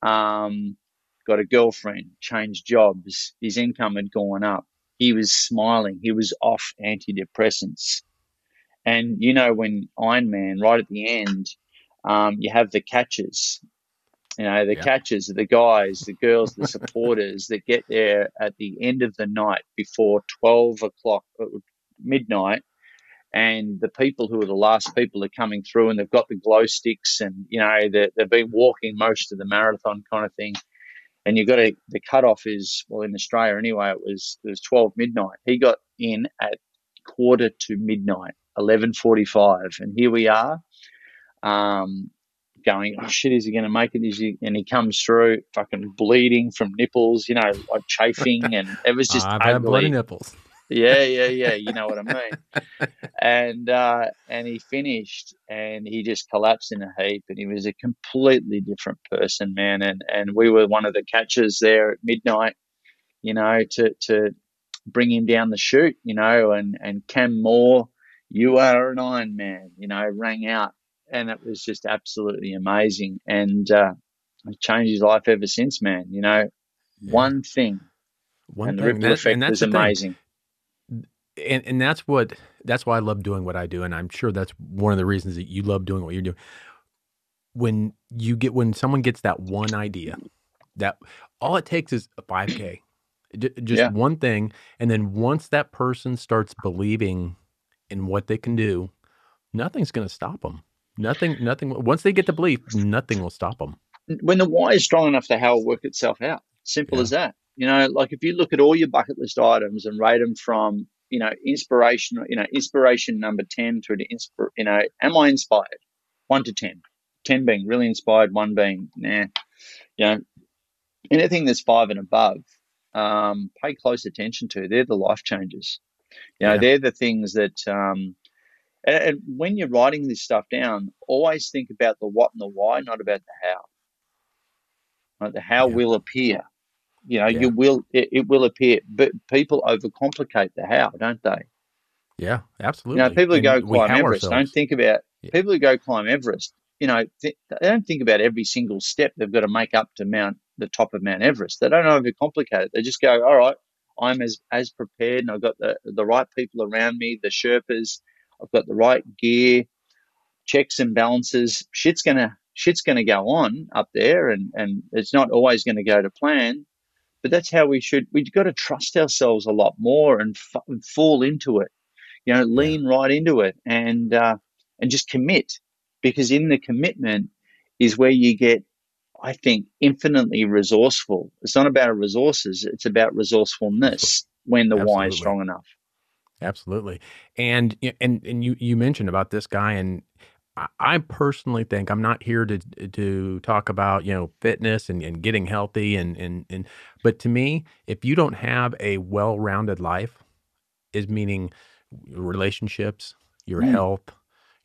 Speaker 2: Um, got a girlfriend, changed jobs. His income had gone up. He was smiling. He was off antidepressants. And you know, when Ironman, right at the end, um, you have the catches. You know, the yeah. catches are the guys, the girls, the (laughs) supporters that get there at the end of the night before 12 o'clock, uh, midnight. And the people who are the last people are coming through and they've got the glow sticks and, you know, they've been walking most of the marathon kind of thing. And you've got to, the cutoff is, well, in Australia anyway, it was, it was 12 midnight. He got in at quarter to midnight, 11.45. And here we are. Um, going, oh shit, is he going to make it? Is he? And he comes through, fucking bleeding from nipples, you know, like chafing, and (laughs) it was just.
Speaker 1: I've ugly. had bloody nipples.
Speaker 2: Yeah, yeah, (laughs) yeah. You know what I mean. and uh, and he finished, and he just collapsed in a heap, and he was a completely different person, man. And and we were one of the catchers there at midnight, you know, to to bring him down the chute, you know, and and Cam Moore, you are an Ironman, you know, rang out and it was just absolutely amazing. And uh, it changed his life ever since, man. You know, yeah. one thing, one and thing. the ripple that, effect was amazing.
Speaker 1: And and that's what that's why I love doing what I do, and I'm sure that's one of the reasons that you love doing what you're doing. When you get when someone gets that one idea, that all it takes is a 5K, just yeah. one thing, and then once that person starts believing in what they can do, nothing's going to stop them. Nothing, nothing. Once they get the belief, nothing will stop them.
Speaker 2: When the why is strong enough, the how will work itself out. Simple yeah. as that. You know, like if you look at all your bucket list items and rate them from, you know, inspiration, you know, inspiration number 10 through to, inspir- you know, am I inspired? One to 10. 10 being really inspired, one being, nah. You know, anything that's five and above, um, pay close attention to. They're the life changes. You know, yeah. they're the things that, um, and, and, when you're writing this stuff down, always think about the what and the why, not about the how. Right? The how yeah. will appear. You know, yeah. you will it, it, will appear, but people overcomplicate the how, don't they?
Speaker 1: Yeah, absolutely.
Speaker 2: You know, people who go climb Everest ourselves. don't think about people who go climb Everest. You know, th- they don't think about every single step they've got to make up to Mount the top of Mount Everest. They don't overcomplicate it. They just go, all right, I'm as as prepared, and I've got the the right people around me, the Sherpas I've got the right gear, checks and balances. Shit's gonna shit's gonna go on up there, and and it's not always going to go to plan. But that's how we should. We've got to trust ourselves a lot more and, f- and fall into it. You know, lean right into it and uh, and just commit, because in the commitment is where you get I think, infinitely resourceful. It's not about resources, it's about resourcefulness when the Absolutely. why is strong enough.
Speaker 1: Absolutely. And and and you you mentioned about this guy and I personally think I'm not here to to talk about you know fitness and, and getting healthy and, and and but to me if you don't have a well-rounded life is meaning relationships your mm. health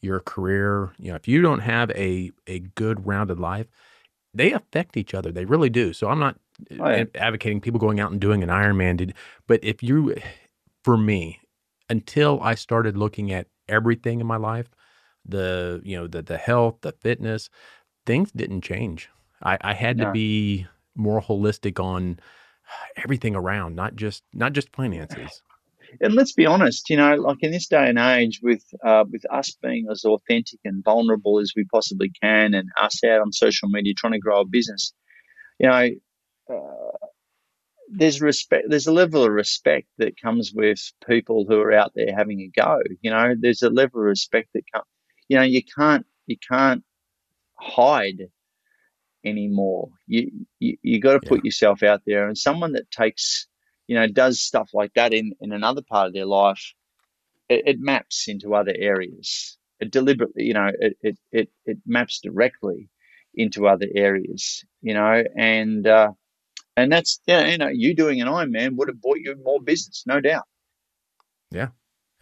Speaker 1: your career you know if you don't have a a good rounded life they affect each other they really do so I'm not oh, yeah. Eh, advocating people going out and doing an Ironman but if you for me until I started looking at everything in my life, the you know the the health, the fitness, things didn't change. I, I had to be more holistic on everything around, not just not just finances.
Speaker 2: And let's be honest, you know, like in this day and age, with uh, with us being as authentic and vulnerable as we possibly can, and us out on social media trying to grow a business, you know, uh, there's respect. There's a level of respect that comes with people who are out there having a go. You know, there's a level of respect that comes. You know, you can't you can't hide anymore. You you, you got to put yeah. yourself out there, and someone that takes you know does stuff like that in in another part of their life, it, it maps into other areas. It deliberately, you know, it it it, it maps directly into other areas. You know, and uh, And that's yeah, you know, you doing an Ironman would have bought you more business, no doubt.
Speaker 1: Yeah,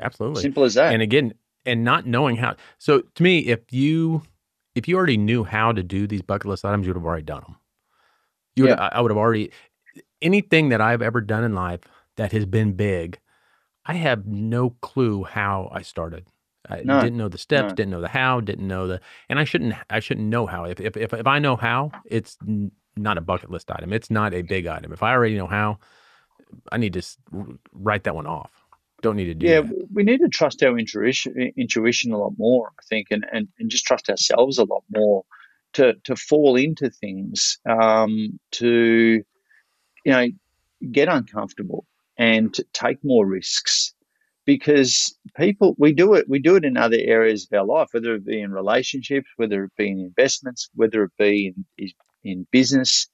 Speaker 1: absolutely.
Speaker 2: Simple as that.
Speaker 1: And again, and not knowing how. So to me, if you if you already knew how to do these bucket list items, you would have already done them. You would,
Speaker 2: Yeah.
Speaker 1: I would have already anything that I've ever done in life that has been big. I have no clue how I started. I
Speaker 2: No,
Speaker 1: didn't know the steps,
Speaker 2: no.
Speaker 1: didn't know the how, didn't know the, and I shouldn't. I shouldn't know how. If if if, if I know how, it's n- not a bucket list item. It's not a big item. If I already know how, I need to s- write that one off. Don't need to do
Speaker 2: yeah,
Speaker 1: that.
Speaker 2: we need to trust our intuition, intuition a lot more, I think, and, and, and just trust ourselves a lot more to, to fall into things, um, to, you know, get uncomfortable and take more risks because people, we do it, we do it in other areas of our life, whether it be in relationships, whether it be in investments, whether it be in, in business.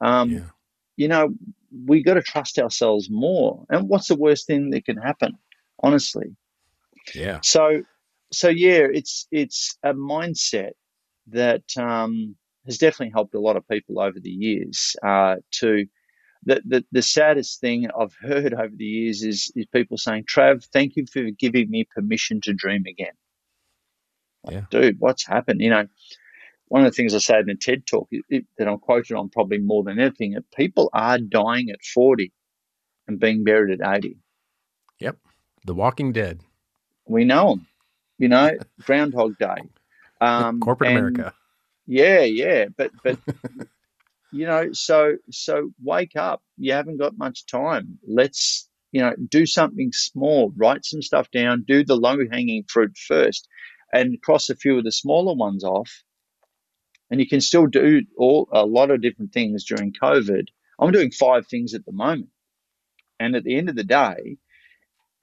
Speaker 2: Um,
Speaker 1: Yeah.
Speaker 2: you know, we got to trust ourselves more. And what's the worst thing that can happen? Honestly.
Speaker 1: Yeah.
Speaker 2: So, so yeah, it's it's a mindset that um, has definitely helped a lot of people over the years. Uh, to the, the the saddest thing I've heard over the years is is people saying, "Trav, thank you for giving me permission to dream again."
Speaker 1: Yeah.
Speaker 2: dude, what's happened? You know, one of the things I said in a TED talk it, it- that I'm quoted on probably more than anything, that people are dying at 40 and being buried at 80.
Speaker 1: Yep. The Walking Dead.
Speaker 2: We know them, you know, (laughs) Groundhog Day. Um,
Speaker 1: Corporate America.
Speaker 2: Yeah, yeah, but but (laughs) you know, so so wake up. You haven't got much time. Let's you know do something small. Write some stuff down. Do the low hanging fruit first, and cross a few of the smaller ones off. And you can still do all a lot of different things during COVID. I'm doing five things at the moment, and at the end of the day,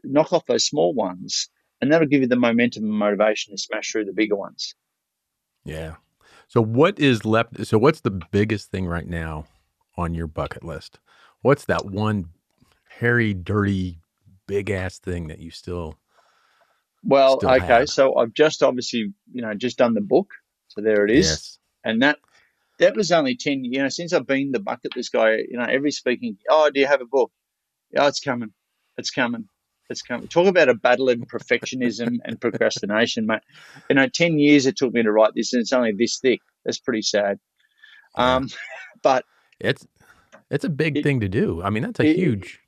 Speaker 2: knock off those small ones, and that'll give you the momentum and motivation to smash through the bigger ones.
Speaker 1: Yeah. So what is left? So what's the biggest thing right now on your bucket list? What's that one hairy, dirty, big ass thing that you still?
Speaker 2: Well,
Speaker 1: still
Speaker 2: okay,
Speaker 1: have.
Speaker 2: so I've just obviously, you know, just done the book. So there it is.
Speaker 1: Yes.
Speaker 2: And that that was only 10, you know, since I've been the bucket list guy, you know, every speaking, oh, do you have a book? Oh, it's coming. It's coming. It's coming. Talk about a battle of perfectionism and procrastination, mate. You know, 10 years it took me to write this and it's only this thick. That's pretty sad.
Speaker 1: Yeah.
Speaker 2: Um, but
Speaker 1: It's it's a big
Speaker 2: It-
Speaker 1: thing to do. I mean, that's a
Speaker 2: it-
Speaker 1: huge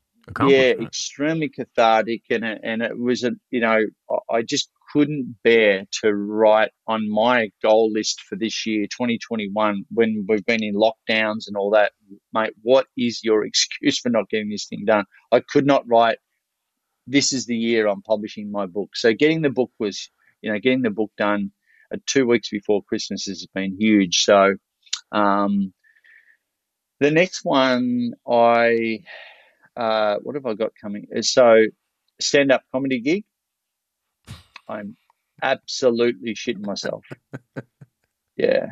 Speaker 2: yeah, extremely cathartic, and it, and it was a you know I- I just couldn't bear to write on my goal list for this year, 2021, when we've been in lockdowns and all that, mate. What is your (laughs) excuse for not getting this thing done? I could not write. This is the year I'm publishing my book. So getting the book was, you know, getting the book done uh, two weeks before Christmas has been huge. So, um, the next one I uh, what have I got coming? Uh, So, stand up comedy gig. I'm absolutely shitting myself. (laughs) Yeah,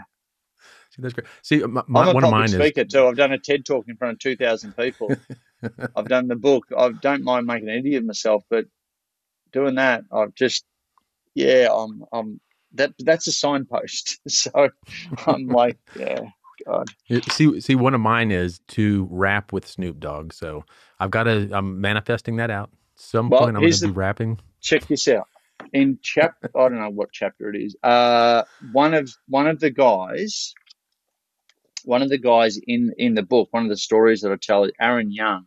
Speaker 1: See, that's great. See, my, my,
Speaker 2: I'm a
Speaker 1: one of
Speaker 2: public
Speaker 1: mine
Speaker 2: speaker
Speaker 1: is
Speaker 2: too. I've done a TED talk in front of two thousand people. (laughs) I've done the book. I don't mind making an idiot of myself, but doing that, I've just yeah, I'm I'm that that's a signpost. (laughs) So I'm like, yeah, God,
Speaker 1: see see one of mine is to rap with Snoop Dogg. So I've got to. I'm manifesting that out. Some
Speaker 2: Well,
Speaker 1: point I'm going to be rapping.
Speaker 2: check this out. In chap, I don't know what chapter it is. Uh, one of one of the guys, one of the guys in in the book, one of the stories that I tell, Aaron Young.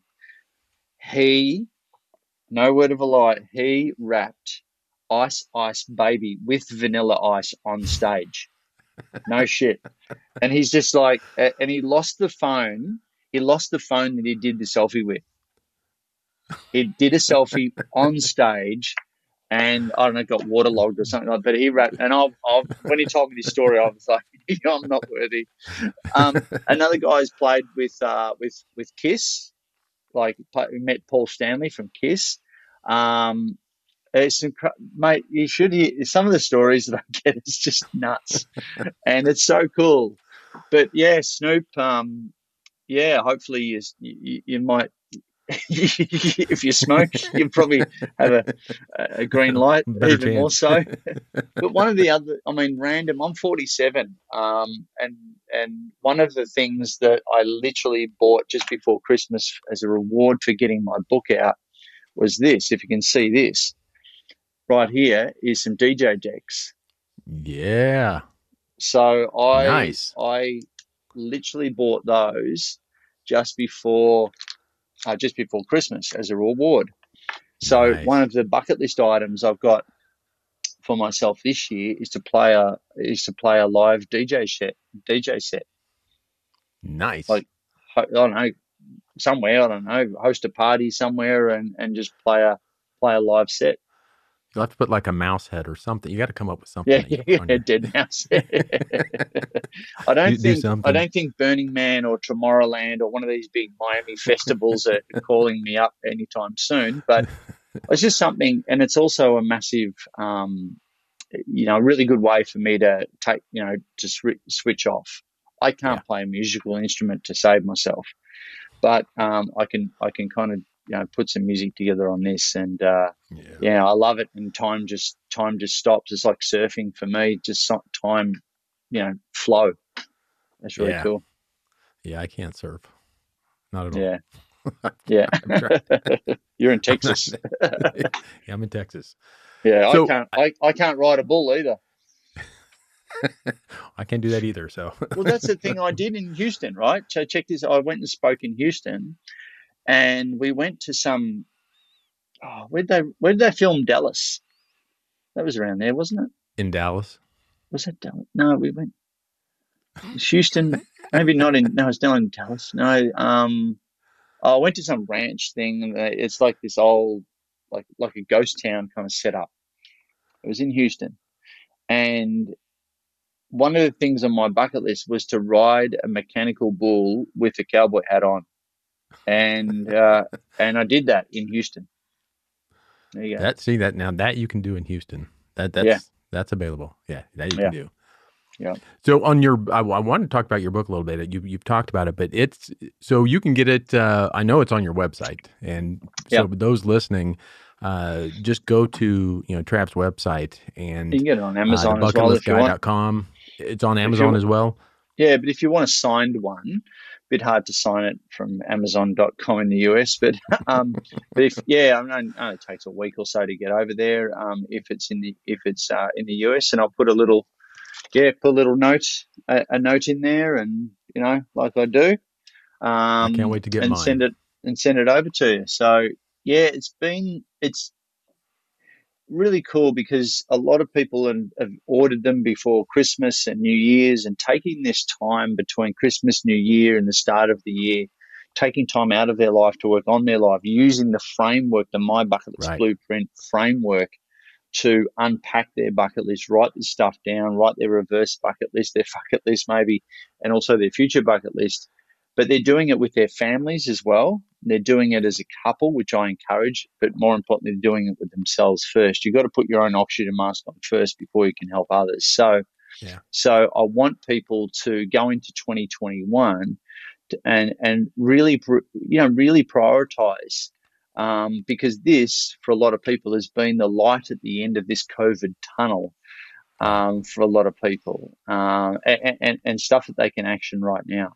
Speaker 2: He, no word of a lie, he rapped "Ice Ice Baby" with Vanilla Ice on stage. No (laughs) shit, and he's just like, and he lost the phone. He lost the phone that he did the selfie with. He did a selfie on stage and I don't know, got waterlogged or something like that. But he rapped, and I've, I've, when he told me this story, I was like, (laughs) I'm not worthy. Um, another guy's played with uh, with with Kiss, like we met Paul Stanley from Kiss. Um, it's incre- mate, you should hear some of the stories that I (laughs) get. It's just nuts, (laughs) and it's so cool. But yeah, Snoop. Um, yeah, hopefully you, you, you might (laughs) if you smoke, you probably have a, a green light,
Speaker 1: Better
Speaker 2: even
Speaker 1: chance.
Speaker 2: more so. but one of the other, I mean, random. I'm 47, um, and and one of the things that I literally bought just before Christmas as a reward for getting my book out was this. If you can see this, right here is some DJ decks.
Speaker 1: Yeah.
Speaker 2: So I
Speaker 1: Nice.
Speaker 2: I literally bought those just before uh, just before Christmas as a reward. So
Speaker 1: Nice.
Speaker 2: one of the bucket list items I've got for myself this year is to play a is to play a live DJ set DJ set.
Speaker 1: Nice.
Speaker 2: Like- I don't know somewhere I don't know host a party somewhere and and just play a play a live set.
Speaker 1: You'll have to put like a mouse head or something. You got to come up with something.
Speaker 2: Yeah, yeah,
Speaker 1: your-
Speaker 2: deadmau5. (laughs) I don't
Speaker 1: Do- do
Speaker 2: think
Speaker 1: something.
Speaker 2: I don't think Burning Man or Tomorrowland or one of these big Miami festivals are (laughs) calling me up anytime soon. But (laughs) it's just something, and it's also a massive, um, you know, a really good way for me to take, you know, to swi switch off. I can't
Speaker 1: Yeah.
Speaker 2: play a musical instrument to save myself, but um, I can I can kind of you know put some music together on this and. Uh,
Speaker 1: yeah.
Speaker 2: yeah, I love it, and time just time just stops. It's like surfing for me. Just so- time, you know, flow. That's really
Speaker 1: Yeah.
Speaker 2: cool.
Speaker 1: Yeah, I can't surf. Not at all.
Speaker 2: Yeah, (laughs) yeah. (laughs) You're in Texas. (laughs)
Speaker 1: yeah, I'm in Texas.
Speaker 2: yeah,
Speaker 1: So-
Speaker 2: I can't. I, I can't ride a bull either.
Speaker 1: I can't do that either. So
Speaker 2: Well, that's the thing I did in Houston, right? So check this. I went and spoke in Houston, and we went to some. Oh, where they where did they film Dallas? That was around there, wasn't it?
Speaker 1: in Dallas.
Speaker 2: Was that Dallas? No, we went Houston. maybe not in. No, it's not in Dallas. No, um, I went to some ranch thing. It's like this old, like like a ghost town kind of setup. It was in Houston, and one of the things on my bucket list was to ride a mechanical bull with a cowboy hat on, and uh, and I did that in Houston. There you go.
Speaker 1: That see that now that you can do in Houston. That that's
Speaker 2: Yeah.
Speaker 1: that's available. Yeah, that you
Speaker 2: Yeah.
Speaker 1: can do.
Speaker 2: Yeah.
Speaker 1: So on your, I, I wanted to talk about your book a little bit. You you've talked about it, but it's so you can get it. Uh, I know it's on your website, and so
Speaker 2: Yeah.
Speaker 1: those listening, uh, just go to you know Trav's website and
Speaker 2: you can get it on Amazon
Speaker 1: uh,
Speaker 2: as well if you want.
Speaker 1: It's on Amazon
Speaker 2: want-
Speaker 1: as well.
Speaker 2: Yeah, but if you want a signed one, bit hard to sign it from Amazon.com in the US. But um, but if yeah, I mean, it takes a week or so to get over there. Um, if it's in the if it's uh, in the US, and I'll put a little yeah, put a little note a, a note in there, and you know, like I do. Um,
Speaker 1: I can't wait to get
Speaker 2: and
Speaker 1: mine.
Speaker 2: send it and send it over to you. So yeah, it's been it's really cool because a lot of people have, have ordered them before Christmas and New Year's and taking this time between Christmas, New Year, and the start of the year, taking time out of their life to work on their life, using the framework, the My Bucket List
Speaker 1: Right.
Speaker 2: Blueprint framework to unpack their bucket list, write the stuff down, write their reverse bucket list, their (laughs) bucket list maybe, and also their future bucket list. But they're doing it with their families as well. They're doing it as a couple, which I encourage, but more importantly, they're doing it with themselves first. You've got to put your own oxygen mask on first before you can help others. So,
Speaker 1: Yeah.
Speaker 2: so I want people to go into 2021 and and really, you know, really prioritize um, because this, for a lot of people, has been the light at the end of this COVID tunnel um, for a lot of people, um, and, and, and stuff that they can action right now.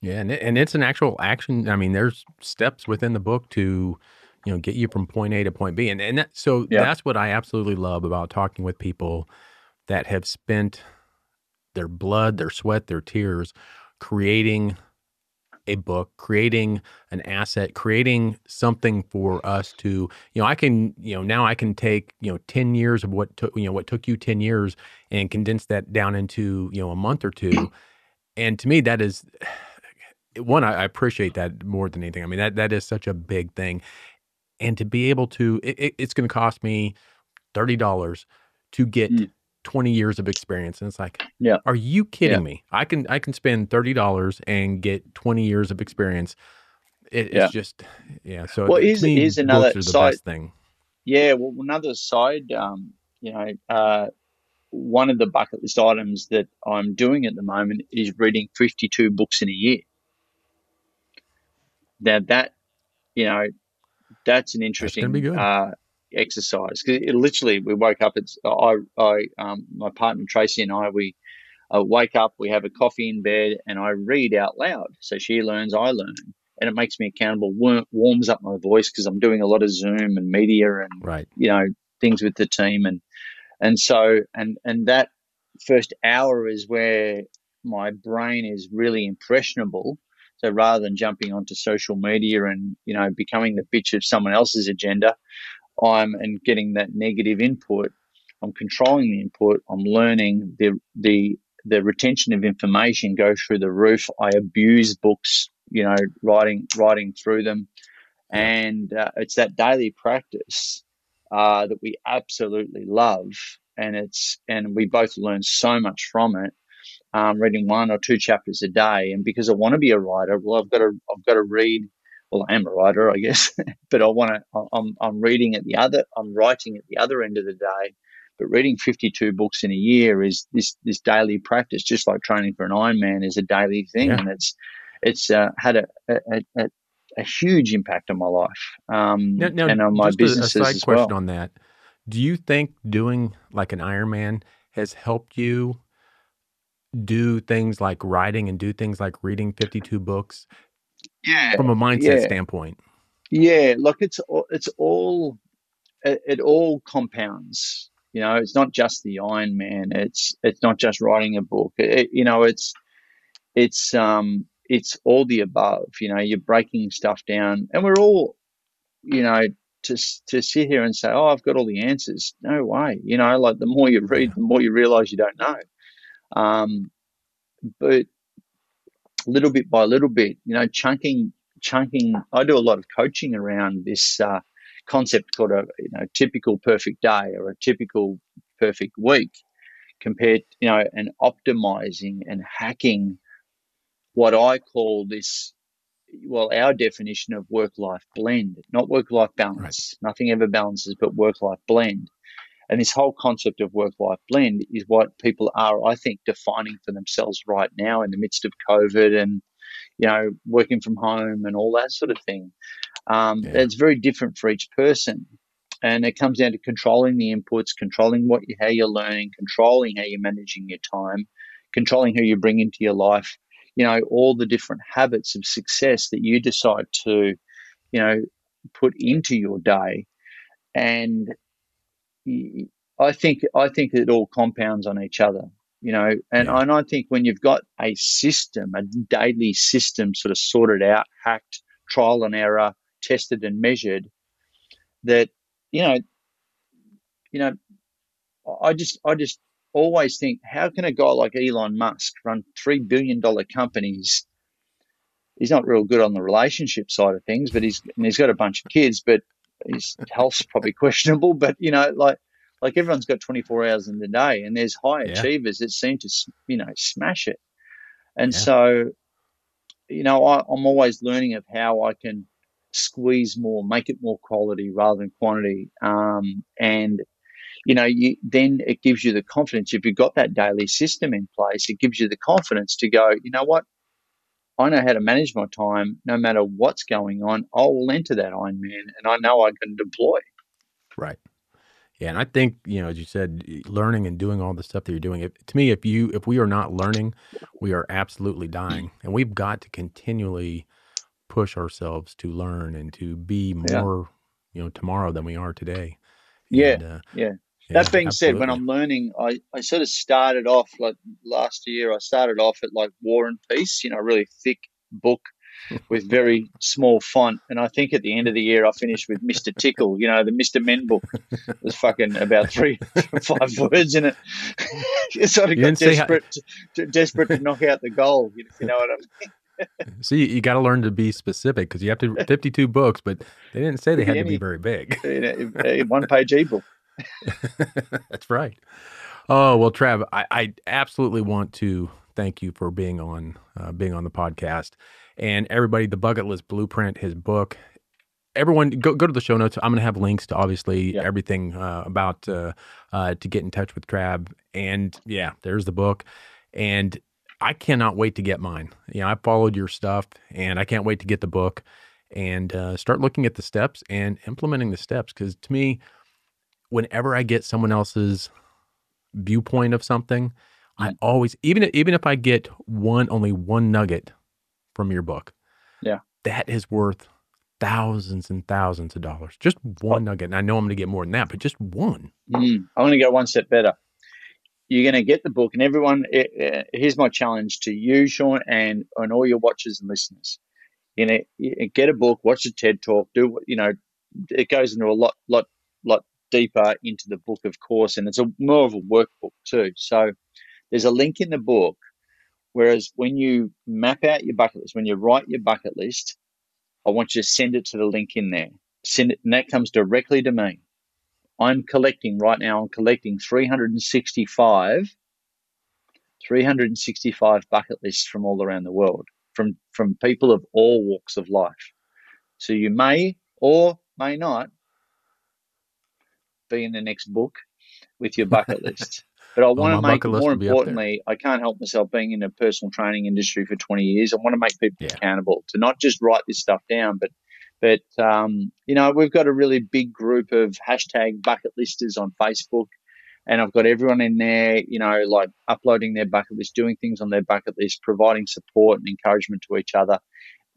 Speaker 1: Yeah, and it, and it's an actual action. I mean, there's steps within the book to, you know, get you from point A to point B, and and that, so
Speaker 2: Yeah.
Speaker 1: that's what I absolutely love about talking with people that have spent their blood, their sweat, their tears, creating a book, creating an asset, creating something for us to, you know, I can, you know, now I can take, you know, 10 years of what took, you know, what took you 10 years and condense that down into, you know, a month or two. And to me, that is one, I I appreciate that more than anything. I mean, that, that is such a big thing. And to be able to, it, it- it's going to cost me $30 to get
Speaker 2: Mm.
Speaker 1: 20 years of experience. And it's like,
Speaker 2: Yeah.
Speaker 1: are you kidding
Speaker 2: Yeah.
Speaker 1: me? I can, I can spend $30 and get 20 years of experience. It,
Speaker 2: Yeah.
Speaker 1: It's just, yeah. So
Speaker 2: Well,
Speaker 1: is
Speaker 2: here's another
Speaker 1: the
Speaker 2: side-
Speaker 1: thing.
Speaker 2: Yeah, well, another side, um, you know, uh, one of the bucket list items that I'm doing at the moment is reading 52 books in a year. Now that you know, that's an interesting
Speaker 1: good.
Speaker 2: uh, exercise because literally we woke up. It's I, I, um, my partner Tracy and I, we uh, wake up, we have a coffee in bed, and I read out loud. So she learns, I learn, and it makes me accountable. warms up my voice because I'm doing a lot of Zoom and media and
Speaker 1: right.
Speaker 2: you know things with the team, and and so and and that first hour is where my brain is really impressionable. So rather than jumping onto social media and you know becoming the bitch of someone else's agenda, I'm and getting that negative input. I'm controlling the input. I'm learning the the the retention of information goes through the roof. I abuse books, you know, writing writing through them, and uh, it's that daily practice uh, that we absolutely love, and it's and we both learn so much from it. Um, reading one or two chapters a day, and because I want to be a writer, well, I've got to I've got to read. Well, I am a writer, I guess, (laughs) but I want to. I'm I'm reading at the other. I'm writing at the other end of the day but reading 52 books in a year is this, this daily practice, just like training for an Ironman is a daily thing. Yeah. And it's, it's uh, had a, a, a, a, huge impact on my life um, now, now, and on my business.
Speaker 1: A, a side question
Speaker 2: well.
Speaker 1: on that. Do you think doing like an Ironman has helped you do things like writing and do things like reading 52 books?
Speaker 2: Yeah.
Speaker 1: From a mindset yeah. standpoint.
Speaker 2: Yeah. Look, it's, it's all, it, it all compounds. You know, it's not just the Ironman. It's it's not just writing a book. It, you know, it's it's um it's all the above. You know, you're breaking stuff down, and we're all, you know, to to sit here and say, "Oh, I've got all the answers." No way. You know, like the more you read, the more you realize you don't know. Um, but little bit by little bit, you know, chunking chunking. I do a lot of coaching around this uh, concept called a you know typical perfect day or a typical perfect week compared you know and optimizing and hacking what I call this well our definition of work life blend not work life balance right. nothing ever balances but work life blend and this whole concept of work life blend is what people are I think defining for themselves right now in the midst of covid and you know working from home and all that sort of thing um, yeah. It's very different for each person. And it comes down to controlling the inputs, controlling what you, how you're learning, controlling how you're managing your time, controlling who you bring into your life. You know, all the different habits of success that you decide to, you know, put into your day. And I think I think it all compounds on each other you know and, yeah. and i think when you've got a system a daily system sort of sorted out hacked trial and error tested and measured that you know you know i just i just always think how can a guy like elon musk run 3 billion dollar companies he's not real good on the relationship side of things but he's and he's got a bunch of kids but his health's probably questionable but you know like like everyone's got 24 hours in the day and there's high yeah. achievers that seem to you know smash it and yeah. so you know I, i'm always learning of how i can squeeze more, make it more quality rather than quantity. Um, and you know, you, then it gives you the confidence. If you've got that daily system in place, it gives you the confidence to go, you know what? I know how to manage my time no matter what's going on. I will enter that Ironman and I know I can deploy.
Speaker 1: Right. Yeah, and I think you know, as you said, learning and doing all the stuff that you're doing. If, to me, if you if we are not learning, we are absolutely dying, and we've got to continually push ourselves to learn and to be more, yeah. you know, tomorrow than we are today.
Speaker 2: Yeah, and, uh, yeah. That being absolutely. said, when I'm learning, I, I sort of started off like last year. I started off at like War and Peace, you know, really thick book (laughs) with very small font. And I think at the end of the year, I finished with Mr. Tickle, you know, the Mr. Men book. There's fucking about three, (laughs) five words in it. (laughs) You sort of got desperate, how- to, desperate to knock out the goal. You know what I mean?
Speaker 1: See, you got to learn to be specific because you have to 52 books, but they didn't say they had to be very big.
Speaker 2: Eh, one page ebook. (laughs)
Speaker 1: That's right. Oh well, Trav, I, I, absolutely want to thank you for being on uh, being on the podcast, and everybody. The Bucket List Blueprint, his book. Everyone, go go to the show notes. I'm going to have links to obviously yeah. everything uh, about uh, uh, to get in touch with Trav, and yeah, there's the book. And I cannot wait to get mine. You know, I followed your stuff and I can't wait to get the book. and uh, start looking at the steps and implementing the steps. Because to me, whenever I get someone else's viewpoint of something, I
Speaker 2: Mm.
Speaker 1: always even even if I get one only one nugget from your book,
Speaker 2: Yeah.
Speaker 1: that is worth thousands and thousands of dollars. Just one nugget, and I know I'm going to get more than that, but just one.
Speaker 2: Mm, I'm going to go one step better. You're going to get the book, and everyone. eh, eh, here's my challenge to you, Sean, and and all your watchers and listeners. You know, you get a book, watch a TED talk, do what you know. It goes into a lot, lot, lot deeper into the book, of course, and it's a more of a workbook too. So there's a link in the book. Whereas when you map out your bucket list, when you write your bucket list, I want you to send it to the link in there. Send it, and that comes directly to me. I'm collecting right now. I'm collecting 365, 365 bucket lists from all around the world, from from people of all walks of life. So you may or may not be in the next book with your bucket list. But I (laughs) want
Speaker 1: my
Speaker 2: to make more
Speaker 1: will be up there.
Speaker 2: importantly, I can't help myself being in the personal training industry for 20 years. I want to make people
Speaker 1: Yeah.
Speaker 2: accountable to not just write this stuff down, but but um, you know, we've got a really big group of hashtag bucket listers on Facebook, and I've got everyone in there, you know, like uploading their bucket list, doing things on their bucket list, providing support and encouragement to each other.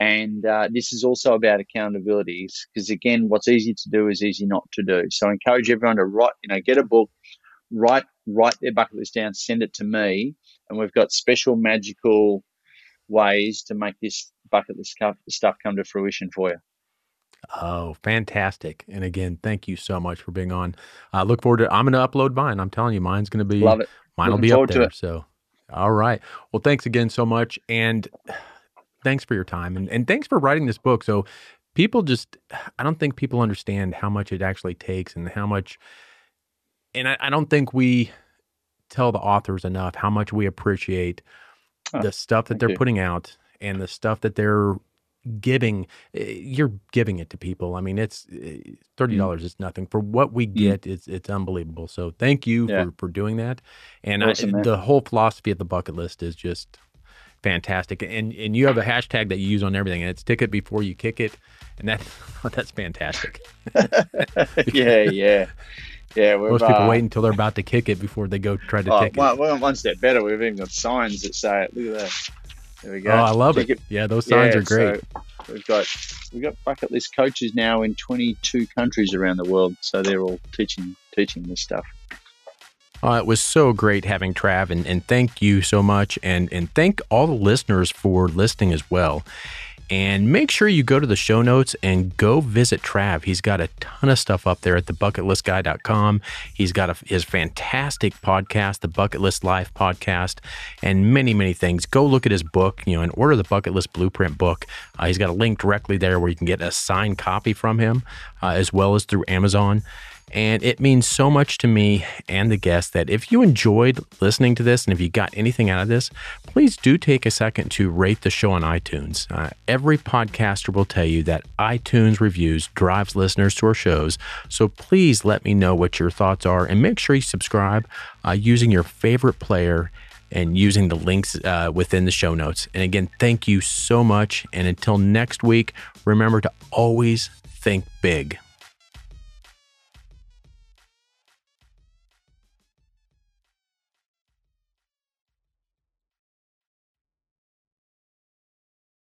Speaker 2: And uh, this is also about accountability, because again, what's easy to do is easy not to do. So I encourage everyone to write, you know, get a book, write write their bucket list down, send it to me, and we've got special magical ways to make this bucket list stuff- stuff come to fruition for you.
Speaker 1: Oh, fantastic! And again, thank you so much for being on. I look forward to. I'm going to upload mine. I'm telling you, mine's going to be
Speaker 2: Love it.
Speaker 1: Mine will be up there. So, all right. Well, thanks again so much, and thanks for your time, and and thanks for writing this book. So, people just, I don't think people understand how much it actually takes, and how much, and I, I don't think we tell the authors enough how much we appreciate
Speaker 2: Oh,
Speaker 1: the stuff that they're
Speaker 2: you.
Speaker 1: putting out and the stuff that they're giving eh, you're giving it to people i mean it's eh, $30
Speaker 2: Mm.
Speaker 1: is nothing for what we get it's it's unbelievable so thank you
Speaker 2: Yeah.
Speaker 1: for for doing that and
Speaker 2: Awesome,
Speaker 1: I, the whole philosophy of the bucket list is just fantastic and and you have a hashtag that you use on everything and it's tick it before you kick it and that (laughs) that's fantastic (laughs)
Speaker 2: yeah, yeah, yeah.
Speaker 1: Most people
Speaker 2: uh,
Speaker 1: wait until they're about to kick it before they go try to
Speaker 2: Oh,
Speaker 1: tick it
Speaker 2: one, one- one step better. We've even got signs that say it. Look at that. There we go.
Speaker 1: oh i love
Speaker 2: Tick
Speaker 1: it yeah those signs
Speaker 2: Yeah,
Speaker 1: are great
Speaker 2: so we've got we've got bucket list coaches now in 22 countries around the world, so they're all teaching teaching this stuff.
Speaker 1: Uh, it was so great having Trav, and, and thank you so much. And, and thank all the listeners for listening as well. And make sure you go to the show notes and go visit Trav. He's got a ton of stuff up there at thebucketlistguy.com. He's got a, his fantastic podcast, the Bucket List Life podcast, and many, many things. Go look at his book, you know, and order the Bucket List Blueprint book. Uh, he's got a link directly there where you can get a signed copy from him, uh, as well as through Amazon. And it means so much to me and the guests that if you enjoyed listening to this and if you got anything out of this, please do take a second to rate the show on iTunes. Uh, every podcaster will tell you that iTunes reviews drives listeners to our shows. So please let me know what your thoughts are and make sure you subscribe uh, using your favorite player and using the links uh, within the show notes. And again, thank you so much. And until next week, remember to always think big.